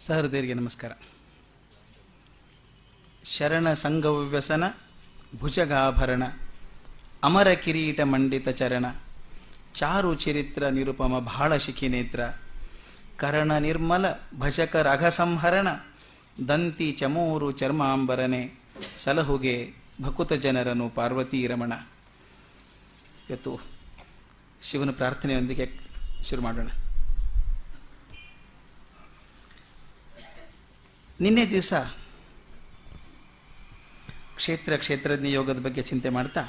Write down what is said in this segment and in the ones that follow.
ಸಹೃದಯರಿಗೆ ನಮಸ್ಕಾರ. ಶರಣ ಸಂಗವ್ಯಸನ ಭುಜಗಾಭರಣ, ಅಮರ ಕಿರೀಟ ಮಂಡಿತ ಚರಣ, ಚಾರು ಚರಿತ್ರ ನಿರುಪಮ ಬಾಳ ಶಿಖಿನೇತ್ರ ಕರಣ ನಿರ್ಮಲ ಭಜಕ ರಘ ಸಂಹರಣ ದಂತಿ ಚಮೂರು ಚರ್ಮಾಂಬರನೆ, ಸಲಹುಗೆ ಭಕುತ ಜನರನು ಪಾರ್ವತಿ ರಮಣ. ಇವತ್ತು ಶಿವನ ಪ್ರಾರ್ಥನೆಯೊಂದಿಗೆ ಶುರು ಮಾಡೋಣ. ನಿನ್ನೆ ದಿವಸ ಕ್ಷೇತ್ರ ಕ್ಷೇತ್ರಜ್ಞ ಯೋಗದ ಬಗ್ಗೆ ಚಿಂತೆ ಮಾಡ್ತಾ?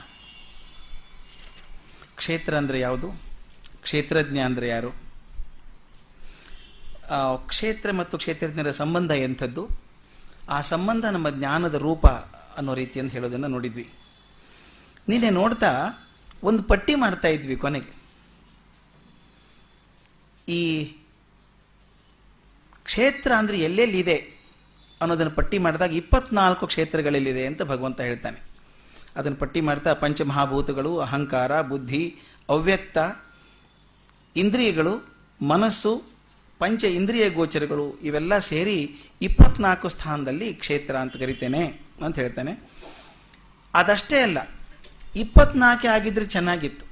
ಕ್ಷೇತ್ರ ಅಂದರೆ ಯಾವುದು? ಕ್ಷೇತ್ರಜ್ಞ ಅಂದರೆ ಯಾರು? ಕ್ಷೇತ್ರ ಮತ್ತು ಕ್ಷೇತ್ರಜ್ಞರ ಸಂಬಂಧ ಎಂಥದ್ದು? ಆ ಸಂಬಂಧ ನಮ್ಮ ಜ್ಞಾನದ ರೂಪ ಅನ್ನೋ ರೀತಿಯನ್ನು ಹೇಳೋದನ್ನು ನೋಡಿದ್ವಿ. ನಿನ್ನೆ ನೋಡ್ತಾ ಒಂದು ಪಟ್ಟಿ ಮಾಡ್ತಾ ಇದ್ವಿ ಕೊನೆಗೆ. ಈ ಕ್ಷೇತ್ರ ಅಂದರೆ ಎಲ್ಲೆಲ್ಲಿದೆ? ಅನ್ನೋದನ್ನು ಪಟ್ಟಿ ಮಾಡಿದಾಗ ಇಪ್ಪತ್ನಾಲ್ಕು ಕ್ಷೇತ್ರಗಳಲ್ಲಿದೆ ಅಂತ ಭಗವಂತ ಹೇಳ್ತಾನೆ. ಅದನ್ನು ಪಟ್ಟಿ ಮಾಡ್ತಾ ಪಂಚಮಹಾಭೂತಗಳು, ಅಹಂಕಾರ, ಬುದ್ಧಿ, ಅವ್ಯಕ್ತ, ಇಂದ್ರಿಯಗಳು, ಮನಸ್ಸು, ಪಂಚ ಇಂದ್ರಿಯ ಗೋಚರಗಳು ಇವೆಲ್ಲ ಸೇರಿ ಇಪ್ಪತ್ನಾಲ್ಕು ಸ್ಥಾನದಲ್ಲಿ ಕ್ಷೇತ್ರ ಅಂತ ಕರಿತೇನೆ ಅಂತ ಹೇಳ್ತಾನೆ. ಅದಷ್ಟೇ ಅಲ್ಲ, ಇಪ್ಪತ್ನಾಲ್ಕೇ ಆಗಿದ್ರೆ ಚೆನ್ನಾಗಿತ್ತು.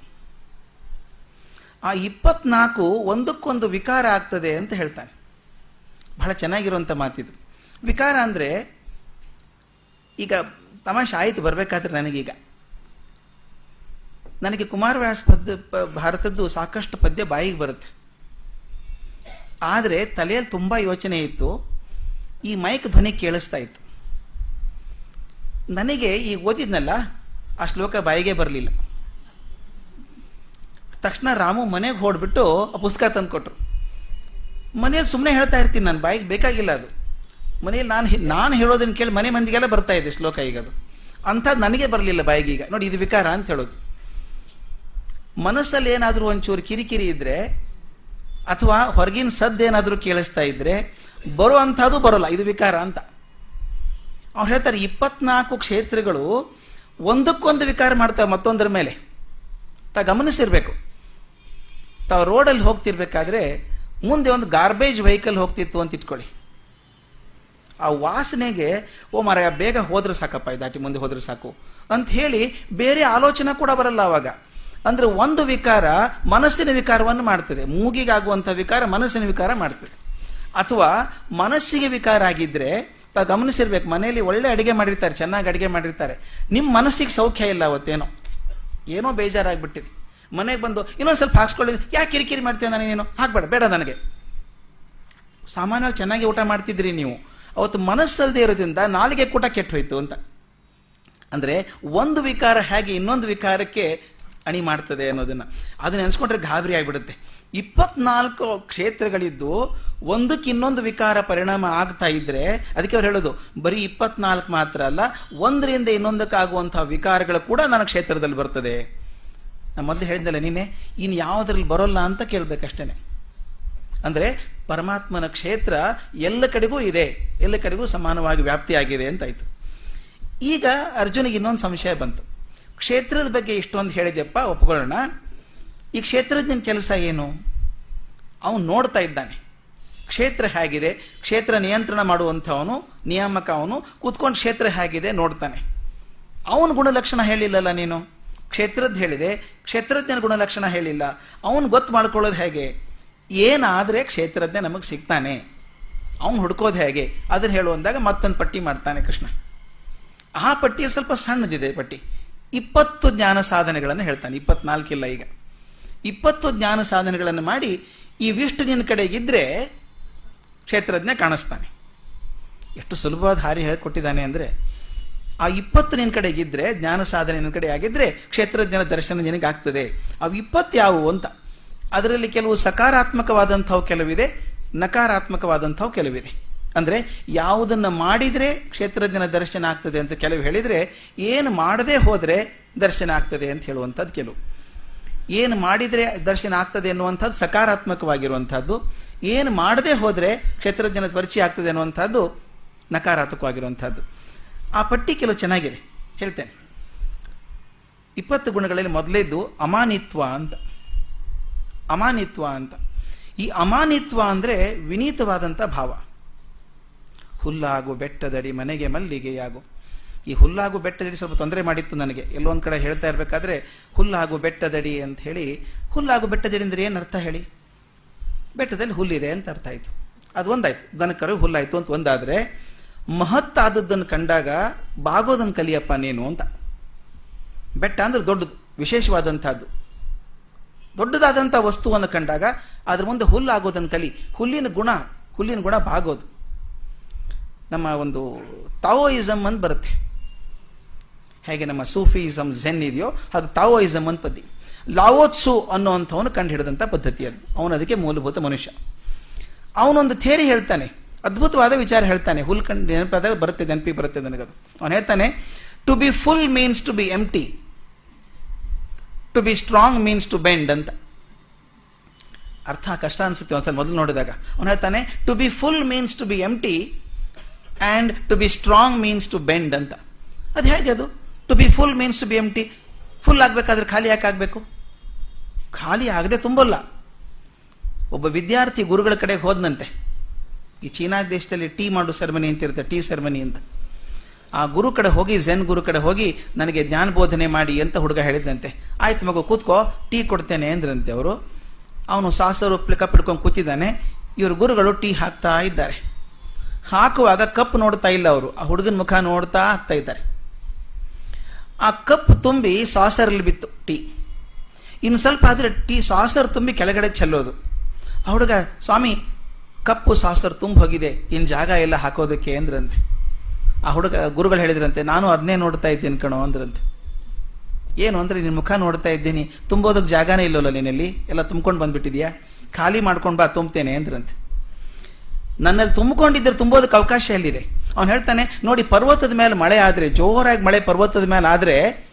ಆ ಇಪ್ಪತ್ನಾಲ್ಕು ಒಂದಕ್ಕೊಂದು ವಿಕಾರ ಆಗ್ತದೆ ಅಂತ ಹೇಳ್ತಾನೆ. ಬಹಳ ಚೆನ್ನಾಗಿರುವಂಥ ಮಾತಿದು. ವಿಕಾರ ಅಂದರೆ ಈಗ ತಮಾಷೆ ಆಯಿತು, ಬರಬೇಕಾದ್ರೆ ನನಗೀಗ. ನನಗೆ ಕುಮಾರವ್ಯಾಸ ಪದ್ಯ ಭಾರತದ್ದು ಸಾಕಷ್ಟು ಪದ್ಯ ಬಾಯಿಗೆ ಬರುತ್ತೆ. ಆದರೆ ತಲೆಯಲ್ಲಿ ತುಂಬ ಯೋಚನೆ ಇತ್ತು, ಈ ಮೈಕ್ ಧ್ವನಿ ಕೇಳಿಸ್ತಾ ಇತ್ತು. ನನಗೆ ಈಗ ಓದಿದ್ನಲ್ಲ, ಆ ಶ್ಲೋಕ ಬಾಯಿಗೆ ಬರಲಿಲ್ಲ. ತಕ್ಷಣ ರಾಮು ಮನೆಗೆ ಹೊಡ್ಬಿಟ್ಟು ಆ ಪುಸ್ತಕ ತಂದು ಕೊಟ್ರು ಮನೆಯಲ್ಲಿ ಸುಮ್ಮನೆ ಹೇಳ್ತಾ ಇರ್ತೀನಿ, ನಾನು ಬಾಯಿಗೆ ಬೇಕಾಗಿಲ್ಲ ಅದು. ಮನೆಯಲ್ಲಿ ನಾನು ನಾನು ಹೇಳೋದನ್ನು ಕೇಳಿ ಮನೆ ಮಂದಿಗೆಲ್ಲ ಬರ್ತಾ ಇದೆ ಶ್ಲೋಕ ಈಗ ಅದು ಅಂಥದ್ದು ನನಗೆ ಬರಲಿಲ್ಲ ಬಾಯಿಗೆ ಈಗ ನೋಡಿ ಇದು ವಿಕಾರ ಅಂತ ಹೇಳೋದು. ಮನಸ್ಸಲ್ಲಿ ಏನಾದರೂ ಒಂಚೂರು ಕಿರಿಕಿರಿ ಇದ್ರೆ, ಅಥವಾ ಹೊರಗಿನ ಸದ್ದೇನಾದರೂ ಕೇಳಿಸ್ತಾ ಇದ್ರೆ ಬರುವಂಥದ್ದು ಬರೋಲ್ಲ. ಇದು ವಿಕಾರ ಅಂತ. ಅವ್ರು ಹೇಳ್ತಾರೆ, ಇಪ್ಪತ್ನಾಲ್ಕು ಕ್ಷೇತ್ರಗಳು ಒಂದಕ್ಕೊಂದು ವಿಕಾರ ಮಾಡ್ತಾವೆ ಮತ್ತೊಂದರ ಮೇಲೆ. ತ ಗಮನಿಸಿರ್ಬೇಕು. ತಾವು ರೋಡಲ್ಲಿ ಹೋಗ್ತಿರ್ಬೇಕಾದ್ರೆ, ಮುಂದೆ ಒಂದು ಗಾರ್ಬೇಜ್ ವೆಹಿಕಲ್ ಹೋಗ್ತಿತ್ತು ಅಂತ ಇಟ್ಕೊಳ್ಳಿ. ಆ ವಾಸನೆಗೆ, ಓ ಮರ ಬೇಗ ಹೋದ್ರೆ ಸಾಕಪ್ಪ ದಾಟಿ ಮುಂದೆ ಹೋದ್ರೆ ಸಾಕು. ಅಂತ ಹೇಳಿ ಬೇರೆ ಆಲೋಚನೆ ಕೂಡ ಬರಲ್ಲ ಅವಾಗ. ಅಂದ್ರೆ ಒಂದು ವಿಕಾರ ಮನಸ್ಸಿನ ವಿಕಾರವನ್ನು ಮಾಡ್ತದೆ. ಮೂಗಿಗಾಗುವಂಥ ವಿಕಾರ ಮನಸ್ಸಿನ ವಿಕಾರ ಮಾಡ್ತದೆ. ಅಥವಾ ಮನಸ್ಸಿಗೆ ವಿಕಾರ ಆಗಿದ್ರೆ ತಾವು ಗಮನಿಸಿರ್ಬೇಕು, ಮನೆಯಲ್ಲಿ ಒಳ್ಳೆ ಅಡಿಗೆ ಮಾಡಿರ್ತಾರೆ, ಚೆನ್ನಾಗಿ ಅಡಿಗೆ ಮಾಡಿರ್ತಾರೆ. ನಿಮ್ಮ ಮನಸ್ಸಿಗೆ ಸೌಖ್ಯ ಇಲ್ಲ ಅವತ್ತೇನೋ. ಏನೋ ಬೇಜಾರಾಗ್ಬಿಟ್ಟಿದೆ. ಮನೆಗೆ ಬಂದು, ಇನ್ನೊಂದು ಸ್ವಲ್ಪ ಹಾಕ್ಸ್ಕೊಳ್ಳಿ. ಯಾಕೆ ಕಿರಿಕಿರಿ ಮಾಡ್ತೀಯ ನಾನು ನೀನು? ಹಾಕ್ಬೇಡ ಬೇಡ ನನಗೆ. ಸಾಮಾನ್ಯವಾಗಿ ಚೆನ್ನಾಗಿ ಊಟ ಮಾಡ್ತಿದ್ರಿ ನೀವು. ಅವತ್ತು ಮನಸ್ಸಲ್ಲದೆ ಇರೋದ್ರಿಂದ ನಾಲಿಗೆ ಕೂಟ ಕೆಟ್ಟು ಹೋಯ್ತು ಅಂತ. ಅಂದ್ರೆ ಒಂದು ವಿಕಾರ ಹೇಗೆ ಇನ್ನೊಂದು ವಿಕಾರಕ್ಕೆ ಅಣಿ ಮಾಡ್ತದೆ ಅನ್ನೋದನ್ನ. ಅದನ್ನ ನೆನೆಸ್ಕೊಂಡ್ರೆ ಗಾಬರಿ ಆಗಿಬಿಡುತ್ತೆ. ಇಪ್ಪತ್ನಾಲ್ಕು ಕ್ಷೇತ್ರಗಳಿದ್ದು ಒಂದಕ್ಕೆ ಇನ್ನೊಂದು ವಿಕಾರ ಪರಿಣಾಮ ಆಗ್ತಾ ಇದ್ರೆ ಅದಕ್ಕೆ ಅವ್ರು ಹೇಳೋದು, ಬರೀ ಇಪ್ಪತ್ನಾಲ್ಕು ಮಾತ್ರ ಅಲ್ಲ, ಒಂದರಿಂದ ಇನ್ನೊಂದಕ್ಕಾಗುವಂತಹ ವಿಕಾರಗಳು ಕೂಡ ನನ್ನ ಕ್ಷೇತ್ರದಲ್ಲಿ ಬರ್ತದೆ. ನಾನು ಮೊದಲು ಹೇಳಿದ್ನಲ್ಲ ನೀನೆ ಇನ್ನು ಯಾವುದ್ರಲ್ಲಿ ಬರೋಲ್ಲ ಅಂತ ಕೇಳ್ಬೇಕಷ್ಟೇನೆ. ಅಂದ್ರೆ ಪರಮಾತ್ಮನ ಕ್ಷೇತ್ರ ಎಲ್ಲ ಕಡೆಗೂ ಇದೆ, ಎಲ್ಲ ಕಡೆಗೂ ಸಮಾನವಾಗಿ ವ್ಯಾಪ್ತಿಯಾಗಿದೆ ಅಂತಾಯ್ತು. ಈಗ ಅರ್ಜುನಿಗೆ ಇನ್ನೊಂದು ಸಂಶಯ ಬಂತು. ಕ್ಷೇತ್ರದ ಬಗ್ಗೆ ಇಷ್ಟೊಂದು ಹೇಳಿದ್ಯಪ್ಪ ಒಪ್ಕೊಳ್ಳೋಣ. ಈ ಕ್ಷೇತ್ರಜ್ಞನ ಕೆಲಸ ಏನು? ಅವನು ನೋಡ್ತಾ ಇದ್ದಾನೆ. ಕ್ಷೇತ್ರ ಹೇಗಿದೆ? ಕ್ಷೇತ್ರ ನಿಯಂತ್ರಣ ಮಾಡುವಂಥವನು, ನಿಯಾಮಕ ಅವನು, ಕೂತ್ಕೊಂಡು ಕ್ಷೇತ್ರ ಹೇಗಿದೆ ನೋಡ್ತಾನೆ. ಅವನ ಗುಣಲಕ್ಷಣ ಹೇಳಿಲ್ಲಲ್ಲ ನೀನು? ಕ್ಷೇತ್ರದ್ದು ಹೇಳಿದೆ, ಕ್ಷೇತ್ರಜ್ಞನ ಗುಣಲಕ್ಷಣ ಹೇಳಿಲ್ಲ. ಅವನು ಗೊತ್ತು ಮಾಡ್ಕೊಳ್ಳೋದು ಹೇಗೆ? ಏನಾದರೆ ಕ್ಷೇತ್ರಜ್ಞ ನಮಗೆ ಸಿಗ್ತಾನೆ. ಅವನು ಹುಡ್ಕೋದು ಹೇಗೆ? ಅದನ್ನ ಹೇಳುವಂದಾಗ ಮತ್ತೊಂದು ಪಟ್ಟಿ ಮಾಡ್ತಾನೆ ಕೃಷ್ಣ. ಆ ಪಟ್ಟಿ ಸ್ವಲ್ಪ ಸಣ್ಣದಿದೆ ಪಟ್ಟಿ. ಇಪ್ಪತ್ತು ಜ್ಞಾನ ಸಾಧನೆಗಳನ್ನು ಹೇಳ್ತಾನೆ. ಇಪ್ಪತ್ನಾಲ್ಕಿಲ್ಲ ಈಗ. ಇಪ್ಪತ್ತು ಜ್ಞಾನ ಸಾಧನೆಗಳನ್ನು ಮಾಡಿ ಈ ನಿನ್ನ ಕಡೆಗಿದ್ದರೆ ಕ್ಷೇತ್ರಜ್ಞ ಕಾಣಿಸ್ತಾನೆ. ಎಷ್ಟು ಸುಲಭವಾದ ಹಾರಿ ಹೇಳಿಕೊಟ್ಟಿದ್ದಾನೆ ಅಂದರೆ, ಆ ಇಪ್ಪತ್ತು ನಿನ್ನ ಕಡೆಗಿದ್ದರೆ ಜ್ಞಾನ ಸಾಧನೆ ನಿನ್ನ ಕಡೆ ಆಗಿದ್ರೆ ಕ್ಷೇತ್ರಜ್ಞನ ದರ್ಶನ ನಿನಗೆ ಆಗ್ತದೆ ಅವು ಇಪ್ಪತ್ತು ಯಾವುವು ಅಂತ. ಅದರಲ್ಲಿ ಕೆಲವು ಸಕಾರಾತ್ಮಕವಾದಂಥವು ಕೆಲವಿದೆ, ನಕಾರಾತ್ಮಕವಾದಂಥವು ಕೆಲವಿದೆ. ಅಂದರೆ ಯಾವುದನ್ನು ಮಾಡಿದರೆ ಕ್ಷೇತ್ರಜ್ಞನ ದರ್ಶನ ಆಗ್ತದೆ ಅಂತ ಕೆಲವು ಹೇಳಿದರೆ, ಏನು ಮಾಡದೇ ಹೋದರೆ ದರ್ಶನ ಆಗ್ತದೆ ಅಂತ ಹೇಳುವಂಥದ್ದು ಕೆಲವು. ಏನು ಮಾಡಿದರೆ ದರ್ಶನ ಆಗ್ತದೆ ಅನ್ನುವಂಥದ್ದು ಸಕಾರಾತ್ಮಕವಾಗಿರುವಂಥದ್ದು, ಏನು ಮಾಡದೆ ಹೋದರೆ ಕ್ಷೇತ್ರಜ್ಞನ ಪರಿಚಯ ಆಗ್ತದೆ ಅನ್ನುವಂಥದ್ದು ನಕಾರಾತ್ಮಕವಾಗಿರುವಂಥದ್ದು. ಆ ಪಟ್ಟಿ ಕೆಲವು ಚೆನ್ನಾಗಿದೆ. ಹೇಳ್ತೇನೆ. ಇಪ್ಪತ್ತು ಗುಣಗಳಲ್ಲಿ ಮೊದಲೇದ್ದು ಅಮಾನಿತ್ವ ಅಂತ. ಅಮಾನಿತ್ವ ಅಂತ. ಈ ಅಮಾನಿತ್ವ ಅಂದರೆ ವಿನೀತವಾದಂಥ ಭಾವ. ಹುಲ್ಲಾಗು ಬೆಟ್ಟದಡಿ ಮನೆಗೆ ಮಲ್ಲಿಗೆಯಾಗು. ಈ ಹುಲ್ಲಾಗು ಬೆಟ್ಟದಡಿ ಸ್ವಲ್ಪ ತೊಂದರೆ ಮಾಡಿತ್ತು ನನಗೆ. ಎಲ್ಲೊಂದು ಕಡೆ ಹೇಳ್ತಾ ಇರಬೇಕಾದ್ರೆ, ಹುಲ್ಲಾಗು ಬೆಟ್ಟದಡಿ ಅಂತ ಹೇಳಿ, ಹುಲ್ಲಾಗು ಬೆಟ್ಟದಡಿ ಅಂದರೆ ಏನು ಅರ್ಥ ಹೇಳಿ? ಬೆಟ್ಟದಲ್ಲಿ ಹುಲ್ಲಿದೆ ಅಂತ ಅರ್ಥ ಆಯಿತು. ಅದು ಒಂದಾಯ್ತು. ದನಕರು ಹುಲ್ಲಾಯ್ತು ಅಂತ ಒಂದಾದ್ರೆ, ಮಹತ್ತಾದದ್ದನ್ನು ಕಂಡಾಗ ಬಾಗೋದನ್ನು ಕಲಿಯಪ್ಪ ನೀನು ಅಂತ. ಬೆಟ್ಟ ಅಂದ್ರೆ ದೊಡ್ಡದು, ವಿಶೇಷವಾದಂತಹದ್ದು. ದೊಡ್ಡದಾದಂಥ ವಸ್ತುವನ್ನು ಕಂಡಾಗ ಅದ್ರ ಮುಂದೆ ಹುಲ್ಲಾಗೋದನ್ನು ಕಲಿ. ಹುಲ್ಲಿನ ಗುಣ ಹುಲ್ಲಿನ ಗುಣ ಬಾಗೋದು. ನಮ್ಮ ಒಂದು ತಾವೋಯಿಸಮ್ ಅಂತ ಬರುತ್ತೆ. ಹೇಗೆ ನಮ್ಮ ಸೂಫಿಯಿಸಮ್ ಝೆನ್ ಇದೆಯೋ ಹಾಗೆ ತಾವೋಯಿಸಮ್ ಅಂತ ಪದ್ಧತಿ ಲಾವೋತ್ಸು ಅನ್ನುವಂಥವನು ಕಂಡು ಹಿಡಿದಂಥ ಪದ್ಧತಿ ಅದು. ಅವನು ಅದಕ್ಕೆ ಮೂಲಭೂತ ಮನುಷ್ಯ. ಅವನೊಂದು ಥೇರಿ ಹೇಳ್ತಾನೆ. ಅದ್ಭುತವಾದ ವಿಚಾರ ಹೇಳ್ತಾನೆ. ಹುಲ್ ಕಂಡು ನೆನಪಾದಾಗ ಬರುತ್ತೆ ನೆನಪಿ ಬರುತ್ತೆ ನನಗದು. ಅವನು ಹೇಳ್ತಾನೆ to be full means to be to be strong means to bend ಅಂತ. ಅರ್ಥ ಕಷ್ಟ ಅನಿಸುತ್ತೆ ಒಂದ್ಸಲ ಮೊದಲು ನೋಡಿದಾಗ. ಅವನು ಹೇಳ್ತಾನೆ to be full means to be empty and to be strong means to bend ಅಂತ. ಅದು ಹೇಗೆ ಅದು? To be full means to be empty full ಆಗಬೇಕಾದ್ರೆ ಖಾಲಿ ಯಾಕೆ ಆಗಬೇಕು? ಖಾಲಿ ಆಗದೆ ತುಂಬಲ್ಲ. ಒಬ್ಬ ವಿದ್ಯಾರ್ಥಿ ಗುರುಗಳ ಕಡೆಗೆ ಹೋದನಂತೆ. ಈ ಚೀನಾ ದೇಶದಲ್ಲಿ ಟೀ ಮಾಡೋ ಸೆರೆಮನಿ ಅಂತ ಇರುತ್ತೆ ಟೀ ಸೆರೆಮನಿ ಅಂತ. ಆ ಗುರು ಕಡೆ ಹೋಗಿ ಝೆನ್ ಗುರು ಕಡೆ ಹೋಗಿ ನನಗೆ ಜ್ಞಾನ ಬೋಧನೆ ಮಾಡಿ ಅಂತ ಹುಡುಗ ಹೇಳಿದಂತೆ ಆಯ್ತು ಮಗು, ಕೂತ್ಕೋ, ಟೀ ಕೊಡ್ತೇನೆ ಅಂದ್ರಂತೆ ಅವರು. ಅವನು ಸಾಸರು ಕಪ್ ಹಿಡ್ಕೊಂಡು ಕೂತಿದ್ದಾನೆ. ಇವ್ರ ಗುರುಗಳು ಟೀ ಹಾಕ್ತಾ ಇದ್ದಾರೆ. ಹಾಕುವಾಗ ಕಪ್ ನೋಡ್ತಾ ಇಲ್ಲ ಅವರು. ಆ ಹುಡುಗನ ಮುಖ ನೋಡ್ತಾ ಹಾಕ್ತಾ ಇದ್ದಾರೆ. ಆ ಕಪ್ ತುಂಬಿ ಸಾಸರಲ್ಲಿ ಬಿತ್ತು ಟೀ. ಇನ್ನು ಸ್ವಲ್ಪ ಆದರೆ ಟೀ ಸಾಸರ್ ತುಂಬಿ ಕೆಳಗಡೆ ಚೆಲ್ಲೋದು. ಆ ಹುಡುಗ, ಸ್ವಾಮಿ, ಕಪ್ಪು ಸಾಸರ್ ತುಂಬ ಹೋಗಿದೆ. ಇನ್ನು ಜಾಗ ಎಲ್ಲ ಹಾಕೋದಕ್ಕೆ ಅಂದ್ರಂತೆ. ಆ ಹುಡುಗ ಗುರುಗಳು ಹೇಳಿದ್ರಂತೆ, ನಾನು ಅದನ್ನೇ ನೋಡ್ತಾ ಇದ್ದೀನಿ ಕಣೋ, ಅಂದ್ರಂತೆ. ಏನು ಅಂದ್ರೆ ನಿನ್ನ ಮುಖ ನೋಡ್ತಾ ಇದ್ದೀನಿ ತುಂಬೋದಕ್ಕೆ ಜಾಗನೇ ಇಲ್ಲವಲ್ಲ ನಿನ್ನಲ್ಲಿ ಎಲ್ಲ ತುಂಬ್ಕೊಂಡು ಬಂದ್ಬಿಟ್ಟಿದ್ಯಾ? ಖಾಲಿ ಮಾಡ್ಕೊಂಡು ಬಾ, ತುಂಬ್ತೇನೆ, ಅಂದ್ರಂತೆ. ನನ್ನಲ್ಲಿ ತುಂಬಿಕೊಂಡಿದ್ರೆ ತುಂಬೋದಕ್ಕೆ ಅವಕಾಶ ಎಲ್ಲಿದೆ? ಅವನು ಹೇಳ್ತಾನೆ, ನೋಡಿ, ಪರ್ವತದ ಮೇಲೆ ಮಳೆ ಆದ್ರೆ, ಜೋರಾಗಿ ಮಳೆ ಪರ್ವತದ ಮೇಲೆ ಆದ್ರೆ,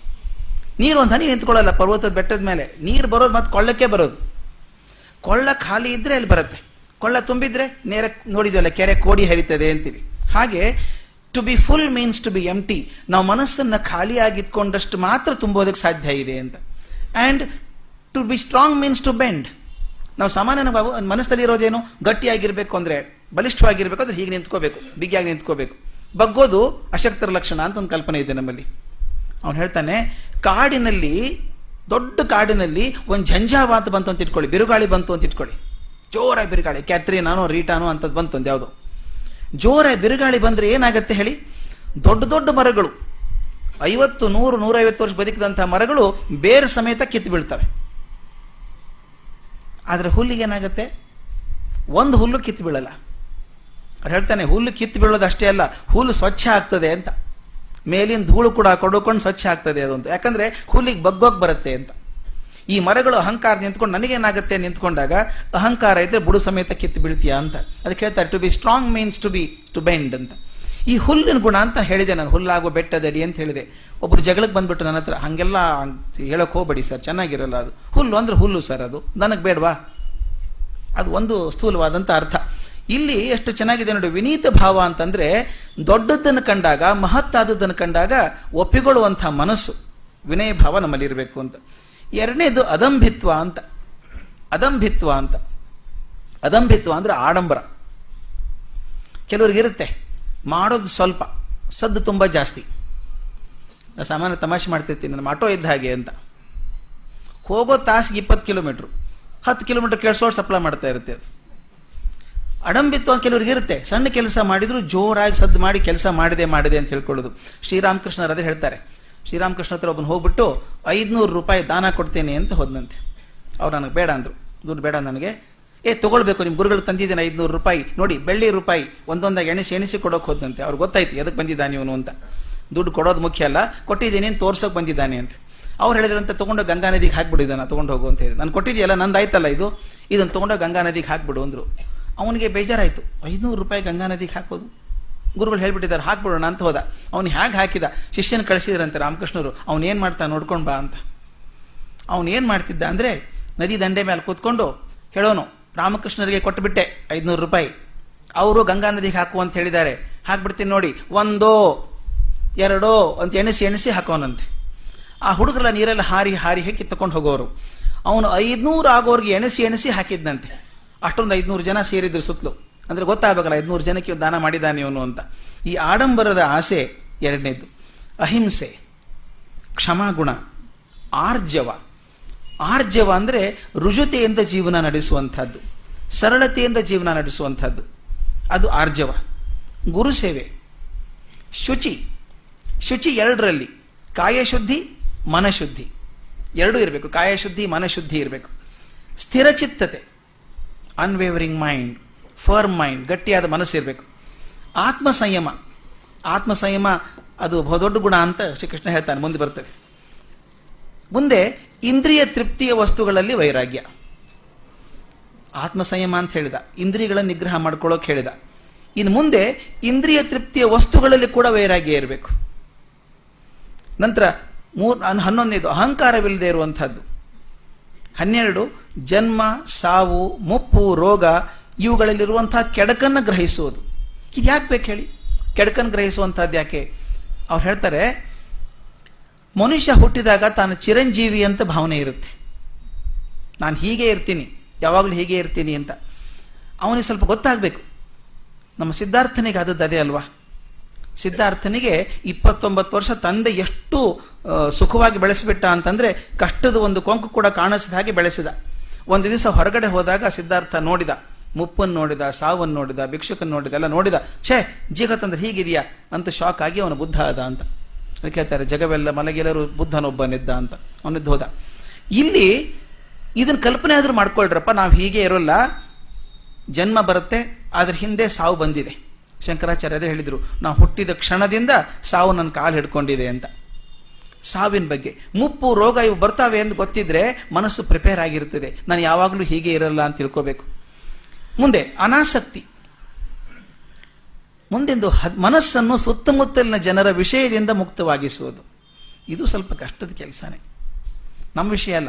ನೀರು ಒಂದು ಹನಿ ನಿಂತ್ಕೊಳ್ಳಲ್ಲ ಪರ್ವತದ ಬೆಟ್ಟದ ಮೇಲೆ. ನೀರು ಬರೋದು ಮತ್ತೆ ಕೊಳ್ಳಕ್ಕೆ ಬರೋದು. ಕೊಳ್ಳ ಖಾಲಿ ಇದ್ರೆ ಅಲ್ಲಿ ಬರುತ್ತೆ. ಕೊಳ್ಳ ತುಂಬಿದ್ರೆ ನೇರ, ನೋಡಿದ್ವಲ್ಲ ಕೆರೆ ಕೋಡಿ ಹರಿತದೆ ಅಂತೀವಿ ಹಾಗೆ to be full means to be empty ನಾವು ಮನಸ್ಸನ್ನು ಖಾಲಿಯಾಗಿತ್ಕೊಂಡಷ್ಟು ಮಾತ್ರ ತುಂಬೋದಕ್ಕೆ ಸಾಧ್ಯ ಇದೆ ಅಂತ. And to be strong means to bend ನಾವು ಸಾಮಾನ್ಯ ಮನಸ್ಸಲ್ಲಿ ಇರೋದೇನು? ಗಟ್ಟಿಯಾಗಿರಬೇಕು ಅಂದರೆ, ಬಲಿಷ್ಠವಾಗಿರಬೇಕು ಅಂದರೆ ಹೀಗೆ ನಿಂತ್ಕೋಬೇಕು, ಬಿಗಿಯಾಗಿ ನಿಂತ್ಕೋಬೇಕು. ಬಗ್ಗೋದು ಅಶಕ್ತರ ಲಕ್ಷಣ ಅಂತ ಒಂದು ಕಲ್ಪನೆ ಇದೆ ನಮ್ಮಲ್ಲಿ. ಅವನು ಹೇಳ್ತಾನೆ, ಕಾಡಿನಲ್ಲಿ, ದೊಡ್ಡ ಕಾಡಿನಲ್ಲಿ ಒಂದು ಝಂಜಾವಾತ ಬಂತು ಅಂತ ಇಟ್ಕೊಳ್ಳಿ, ಬಿರುಗಾಳಿ ಬಂತು ಅಂತ ಇಟ್ಕೊಳ್ಳಿ. ಜೋರಾಗಿ ಬಿರುಗಾಳಿ. ಕ್ಯಾತ್ರಿನಾನೋ ರೀಟಾನೋ ಅಂತದ್ದು ಬಂತು ಒಂದು ಜೋರಾಗಿ ಬಿರುಗಾಳಿ ಬಂದರೆ ಏನಾಗತ್ತೆ ಹೇಳಿ? ದೊಡ್ಡ ದೊಡ್ಡ ಮರಗಳು. ಐವತ್ತು, ನೂರು, ನೂರೈವತ್ತು ವರ್ಷ ಬದುಕಿದಂತಹ ಮರಗಳು ಬೇರೆ ಸಮೇತ ಕಿತ್ತು ಬೀಳ್ತವೆ. ಆದರೆ ಹುಲ್ಲಿಗೆ ಏನಾಗುತ್ತೆ? ಒಂದು ಹುಲ್ಲು ಕಿತ್ತು ಬೀಳಲ್ಲ. ಅವ್ರು ಹೇಳ್ತಾನೆ, ಹುಲ್ಲು ಕಿತ್ತು ಬೀಳೋದು ಅಷ್ಟೇ ಅಲ್ಲ, ಹುಲ್ಲು ಸ್ವಚ್ಛ ಆಗ್ತದೆ ಅಂತ. ಮೇಲಿನ ಧೂಳು ಕೂಡ ಕೊಡುಕೊಂಡು ಸ್ವಚ್ಛ ಆಗ್ತದೆ ಅದು ಅಂತ. ಯಾಕಂದ್ರೆ ಹುಲ್ಲಿಗೆ ಬಗ್ಗೋಗಿ ಬರುತ್ತೆ ಅಂತ. ಈ ಮರಗಳು ಅಹಂಕಾರ ನಿಂತ್ಕೊಂಡು ನನಗೇನಾಗುತ್ತೆ ನಿಂತ್ಕೊಂಡಾಗ, ಅಹಂಕಾರ ಇದ್ರೆ ಬುಡು ಸಮೇತ ಕಿತ್ತು ಬೀಳ್ತೀಯಾ ಅಂತ. ಅದಕ್ಕೆ ಹೇಳ್ತಾರೆ to be strong means to be to bend ಅಂತ. ಈ ಹುಲ್ಲಿನ ಗುಣ ಅಂತ ಹೇಳಿದೆ, ನಾನು ಹುಲ್ಲಾಗುವ ಬೆಟ್ಟದಡಿ ಅಂತ ಹೇಳಿದೆ. ಒಬ್ರು ಜಗಳಕ್ಕೆ ಬಂದ್ಬಿಟ್ಟು ನನ್ನ ಹತ್ರ, ಹಂಗೆಲ್ಲ ಹೇಳಕ್ ಹೋಗ್ಬೇಡಿ ಸರ್, ಚೆನ್ನಾಗಿರಲ್ಲ ಅದು. ಹುಲ್ಲು ಅಂದ್ರೆ ಹುಲ್ಲು ಸರ್ ಅದು. ನನಗೆ ಬೇಡವಾ? ಅದು ಒಂದು ಸ್ಥೂಲವಾದಂಥ ಅರ್ಥ. ಇಲ್ಲಿ ಎಷ್ಟು ಚೆನ್ನಾಗಿದೆ ನೋಡಿ, ವಿನೀತ ಭಾವ ಅಂತಂದ್ರೆ, ದೊಡ್ಡದನ್ನು ಕಂಡಾಗ, ಮಹತ್ತಾದದನ್ನು ಕಂಡಾಗ ಒಪ್ಪಿಕೊಳ್ಳುವಂಥ ಮನಸ್ಸು, ವಿನಯ ಭಾವ ನಮ್ಮಲ್ಲಿರಬೇಕು ಅಂತ. ಎರಡನೇದು ಅದಂಭಿತ್ವ ಅಂತ. ಅದಂಭಿತ್ವ ಅಂತ. ಅದಂಭಿತ್ವ ಅಂದ್ರೆ ಆಡಂಬರ. ಕೆಲವ್ರಿಗಿರುತ್ತೆ, ಮಾಡೋದು ಸ್ವಲ್ಪ, ಸದ್ದು ತುಂಬ ಜಾಸ್ತಿ. ನಾನು ಸಾಮಾನ್ಯ ತಮಾಷೆ ಮಾಡ್ತಿರ್ತೀನಿ, ನಮ್ಮ ಆಟೋ ಇದ್ದ ಹಾಗೆ ಅಂತ. ಹೋಗೋ ತಾಸಿಗೆ ಇಪ್ಪತ್ತು ಕಿಲೋಮೀಟ್ರು, ಹತ್ತು ಕಿಲೋಮೀಟರ್ ಕೆಲ್ಸೋಡ್ ಸಪ್ಲೈ ಮಾಡ್ತಾ ಇರುತ್ತೆ ಅದು. ಅಡಂಬಿತ್ವ ಕೆಲವರಿಗೆ ಇರುತ್ತೆ ಸಣ್ಣ ಕೆಲಸ ಮಾಡಿದ್ರು ಜೋರಾಗಿ ಸದ್ದು ಮಾಡಿ, ಕೆಲಸ ಮಾಡಿದೆ ಮಾಡಿದೆ ಅಂತ ಹೇಳ್ಕೊಳ್ಳೋದು. ಶ್ರೀರಾಮಕೃಷ್ಣರು ಅದೇ ಹೇಳ್ತಾರೆ ಶ್ರೀರಾಮಕೃಷ್ಣ ಹತ್ರ ಒಬ್ಬನು ಹೋಗ್ಬಿಟ್ಟು ಐದುನೂರು ರೂಪಾಯಿ ದಾನ ಕೊಡ್ತೇನೆ ಅಂತ ಹೋದ್ನಂತೆ. ಅವ್ರು ನನಗೆ ಬೇಡ ಅಂದರು. ದುಡ್ಡು ಬೇಡ ನನಗೆ. ಏ, ತೊಗೊಳ್ಬೇಕು ನಿಮ್ಮ ಗುರುಗಳು ತಂದಿದ್ದೀನಿ ಐದುನೂರು ರೂಪಾಯಿ. ನೋಡಿ, ಬೆಳ್ಳಿ ರೂಪಾಯಿ ಒಂದೊಂದಾಗಿ ಎಣಿಸಿ ಎಣಿಸಿ ಕೊಡೋಕೆ ಹೋದಂತೆ ಅವ್ರಿಗೆ ಗೊತ್ತಾಯ್ತು ಎದಕ್ಕೆ ಬಂದಿದ್ದಾನೆ ಇವನು ಅಂತ. ದುಡ್ಡು ಕೊಡೋದು ಮುಖ್ಯ ಅಲ್ಲ, ಕೊಟ್ಟಿದ್ದೀನಿ ಅಂತ ತೋರ್ಸೋಕೆ ಬಂದಿದ್ದಾನೆ ಅಂತ. ಅವ್ರು ಹೇಳಿದ್ರಂತ, ತೊಗೊಂಡು ಗಂಗಾ ನದಿಗೆ ಹಾಕ್ಬಿಡು ತೊಗೊಂಡು ಹೋಗು ಅಂತ ಹೇಳಿ ನಾನು ಕೊಟ್ಟಿದ್ಯಲ್ಲ ನಂದಾಯ್ತಲ್ಲ ಇದು? ಇದನ್ನು ತೊಗೊಂಡು ಗಂಗಾ ನದಿಗೆ ಹಾಕ್ಬಿಡು ಅಂದರು. ಅವನಿಗೆ ಬೇಜಾರಾಯಿತು. ಐನೂರು ರೂಪಾಯಿ ಗಂಗಾ ನದಿಗೆ ಹಾಕೋದು? ಗುರುಗಳು ಹೇಳ್ಬಿಟ್ಟಿದ್ದಾರೆ, ಹಾಕ್ಬಿಡೋಣ ಅಂತ ಹೋದ. ಅವ್ನು ಹೇಗೆ ಹಾಕಿದ? ಶಿಷ್ಯನ ಕಳಿಸಿದ್ರಂತೆ ರಾಮಕೃಷ್ಣರು. ಅವ್ನು ಏನು ಮಾಡ್ತಾ ನೋಡ್ಕೊಂಡು ಬಾ ಅಂತ. ಅವನು ಏನು ಮಾಡ್ತಿದ್ದ ಅಂದರೆ ನದಿ ದಂಡೆ ಮೇಲೆ ಕೂತ್ಕೊಂಡು ಹೇಳೋನು, ರಾಮಕೃಷ್ಣರಿಗೆ ಕೊಟ್ಟುಬಿಟ್ಟೆ ಐದುನೂರು ರೂಪಾಯಿ. ಅವರು ಗಂಗಾ ನದಿಗೆ ಹಾಕು ಅಂತ ಹೇಳಿದ್ದಾರೆ. ಹಾಕ್ಬಿಡ್ತೀನಿ ನೋಡಿ, ಒಂದೋ, ಎರಡೋ ಅಂತ ಎಣಿಸಿ ಎಣಿಸಿ ಹಾಕೋನಂತೆ. ಆ ಹುಡುಗರೆಲ್ಲ ನೀರೆಲ್ಲ ಹಾರಿ ಹಾರಿ ಹಾಕಿ ತಕೊಂಡು ಹೋಗೋರು. ಅವನು ಐದುನೂರು ಆಗೋರಿಗೆ ಎಣಿಸಿ ಎಣಿಸಿ ಹಾಕಿದ್ನಂತೆ. ಅಷ್ಟೊಂದು ಐದುನೂರು ಜನ ಸೇರಿದ್ರು ಸುತ್ತಲೂ. ಅಂದ್ರೆ ಗೊತ್ತಾಗಬೇಕಲ್ಲ, ಐದುನೂರು ಜನಕ್ಕೆ ದಾನ ಮಾಡಿದ್ದಾನೆ ಇವನು ಅಂತ. ಈ ಆಡಂಬರದ ಆಸೆ ಎರಡನೇದು. ಅಹಿಂಸೆ, ಕ್ಷಮಾಗುಣ, ಆರ್ಜವ. ಆರ್ಜವ ಅಂದರೆ ರುಜುತೆಯಿಂದ ಜೀವನ ನಡೆಸುವಂಥದ್ದು, ಸರಳತೆಯಿಂದ ಜೀವನ ನಡೆಸುವಂಥದ್ದು. ಅದು ಆರ್ಜವ. ಗುರುಸೇವೆ. ಶುಚಿ. ಶುಚಿ ಎರಡರಲ್ಲಿ. ಕಾಯಶುದ್ಧಿ, ಮನಶುದ್ಧಿ. ಎರಡೂ ಇರಬೇಕು. ಕಾಯಶುದ್ಧಿ, ಮನಶುದ್ಧಿ ಇರಬೇಕು. ಸ್ಥಿರಚಿತ್ತತೆ. ಅನ್ವೇವರಿಂಗ್ ಮೈಂಡ್ ಫರ್ಮ್ ಮೈಂಡ್ ಗಟ್ಟಿಯಾದ ಮನಸ್ಸು ಇರಬೇಕು. ಆತ್ಮ ಸಂಯಮ. ಆತ್ಮ ಸಂಯಮ, ಅದು ಬಹುದೊಡ್ಡ ಗುಣ ಅಂತ ಶ್ರೀಕೃಷ್ಣ ಹೇಳ್ತಾನೆ, ಮುಂದೆ ಬರ್ತದೆ. ಮುಂದೆ ಇಂದ್ರಿಯ ತೃಪ್ತಿಯ ವಸ್ತುಗಳಲ್ಲಿ ವೈರಾಗ್ಯ. ಆತ್ಮ ಸಂಯಮ ಅಂತ ಹೇಳಿದ ಇಂದ್ರಿಯಗಳ ನಿಗ್ರಹ ಮಾಡ್ಕೊಳ್ಳೋಕೆ ಹೇಳಿದ. ಇನ್ನು ಮುಂದೆ ಇಂದ್ರಿಯ ತೃಪ್ತಿಯ ವಸ್ತುಗಳಲ್ಲಿ ಕೂಡ ವೈರಾಗ್ಯ ಇರಬೇಕು. ನಂತರ ಮೂರ್ ಹನ್ನೊಂದನೇದು, ಅಹಂಕಾರವಿಲ್ಲದೆ ಇರುವಂಥದ್ದು. ಹನ್ನೆರಡು, ಜನ್ಮ, ಸಾವು, ಮುಪ್ಪು, ರೋಗ ಇವುಗಳಲ್ಲಿರುವಂತಹ ಕೆಡಕನ್ನು ಗ್ರಹಿಸುವುದು. ಇದು ಯಾಕೆ ಬೇಕು ಹೇಳಿ? ಕೆಡಕನ್ನು ಗ್ರಹಿಸುವಂಥದ್ದು ಯಾಕೆ? ಅವ್ರು ಹೇಳ್ತಾರೆ, ಮನುಷ್ಯ ಹುಟ್ಟಿದಾಗ ತಾನು ಚಿರಂಜೀವಿ ಅಂತ ಭಾವನೆ ಇರುತ್ತೆ. ನಾನು ಹೀಗೆ ಇರ್ತೀನಿ, ಯಾವಾಗಲೂ ಹೀಗೆ ಇರ್ತೀನಿ ಅಂತ. ಅವನಿಗೆ ಸ್ವಲ್ಪ ಗೊತ್ತಾಗಬೇಕು. ನಮ್ಮ ಸಿದ್ಧಾರ್ಥನಿಗೆ ಆದದ್ದು ಅದೇ ಅಲ್ವಾ? ಸಿದ್ಧಾರ್ಥನಿಗೆ ಇಪ್ಪತ್ತೊಂಬತ್ತು ವರ್ಷ ತಂದೆ ಎಷ್ಟು ಸುಖವಾಗಿ ಬೆಳೆಸಿಬಿಟ್ಟ ಅಂತಂದರೆ ಕಷ್ಟದ ಒಂದು ಕೊಂಕು ಕೂಡ ಕಾಣಿಸಿದ ಹಾಗೆ ಬೆಳೆಸಿದ. ಒಂದು ದಿವಸ ಹೊರಗಡೆ ಹೋದಾಗ ಸಿದ್ಧಾರ್ಥ ನೋಡಿದ. ಮುಪ್ಪನ್ನು ನೋಡಿದ, ಸಾವನ್ನು ನೋಡಿದ, ಭಿಕ್ಷುಕನ್ನು ನೋಡಿದ, ಎಲ್ಲ ನೋಡಿದ. ಛೇ ಜೀಗತ್ತಂದ್ರೆ ಹೀಗಿದೆಯಾ? ಅಂತ ಶಾಕ್ ಆಗಿ ಅವನು ಬುದ್ಧ ಆದ ಅಂತ. ಅದಕ್ಕೆ ಹೇಳ್ತಾರೆ, ಜಗವೆಲ್ಲ ಮಲಗೆಲ್ಲರೂ ಬುದ್ಧನೊಬ್ಬನಿದ್ದ ಅಂತ. ಅವನಿದ್ದು ಹೋದ. ಇಲ್ಲಿ ಇದನ್ನ ಕಲ್ಪನೆ ಆದರೂ ಮಾಡ್ಕೊಳ್ರಪ್ಪ, ನಾವು ಹೀಗೆ ಇರೋಲ್ಲ. ಜನ್ಮ ಬರುತ್ತೆ ಅದ್ರ ಹಿಂದೆ ಸಾವು ಬಂದಿದೆ. ಶಂಕರಾಚಾರ್ಯ ಹೇಳಿದರು, ನಾವು ಹುಟ್ಟಿದ ಕ್ಷಣದಿಂದ ಸಾವು ನನ್ನ ಕಾಲು ಹಿಡ್ಕೊಂಡಿದೆ ಅಂತ. ಸಾವಿನ ಬಗ್ಗೆ. ಮುಪ್ಪು, ರೋಗ ಇವು ಬರ್ತಾವೆ ಎಂದು ಗೊತ್ತಿದ್ರೆ ಮನಸ್ಸು ಪ್ರಿಪೇರ್ ಆಗಿರ್ತದೆ. ನಾನು ಯಾವಾಗಲೂ ಹೀಗೆ ಇರಲ್ಲ ಅಂತ ತಿಳ್ಕೋಬೇಕು. ಮುಂದೆ ಅನಾಸಕ್ತಿ. ಮುಂದೆಂದು ಮನಸ್ಸನ್ನು ಸುತ್ತಮುತ್ತಲಿನ ಜನರ ವಿಷಯದಿಂದ ಮುಕ್ತವಾಗಿಸುವುದು. ಇದು ಸ್ವಲ್ಪ ಕಷ್ಟದ ಕೆಲಸನೇ. ನಮ್ಮ ವಿಷಯ ಅಲ್ಲ.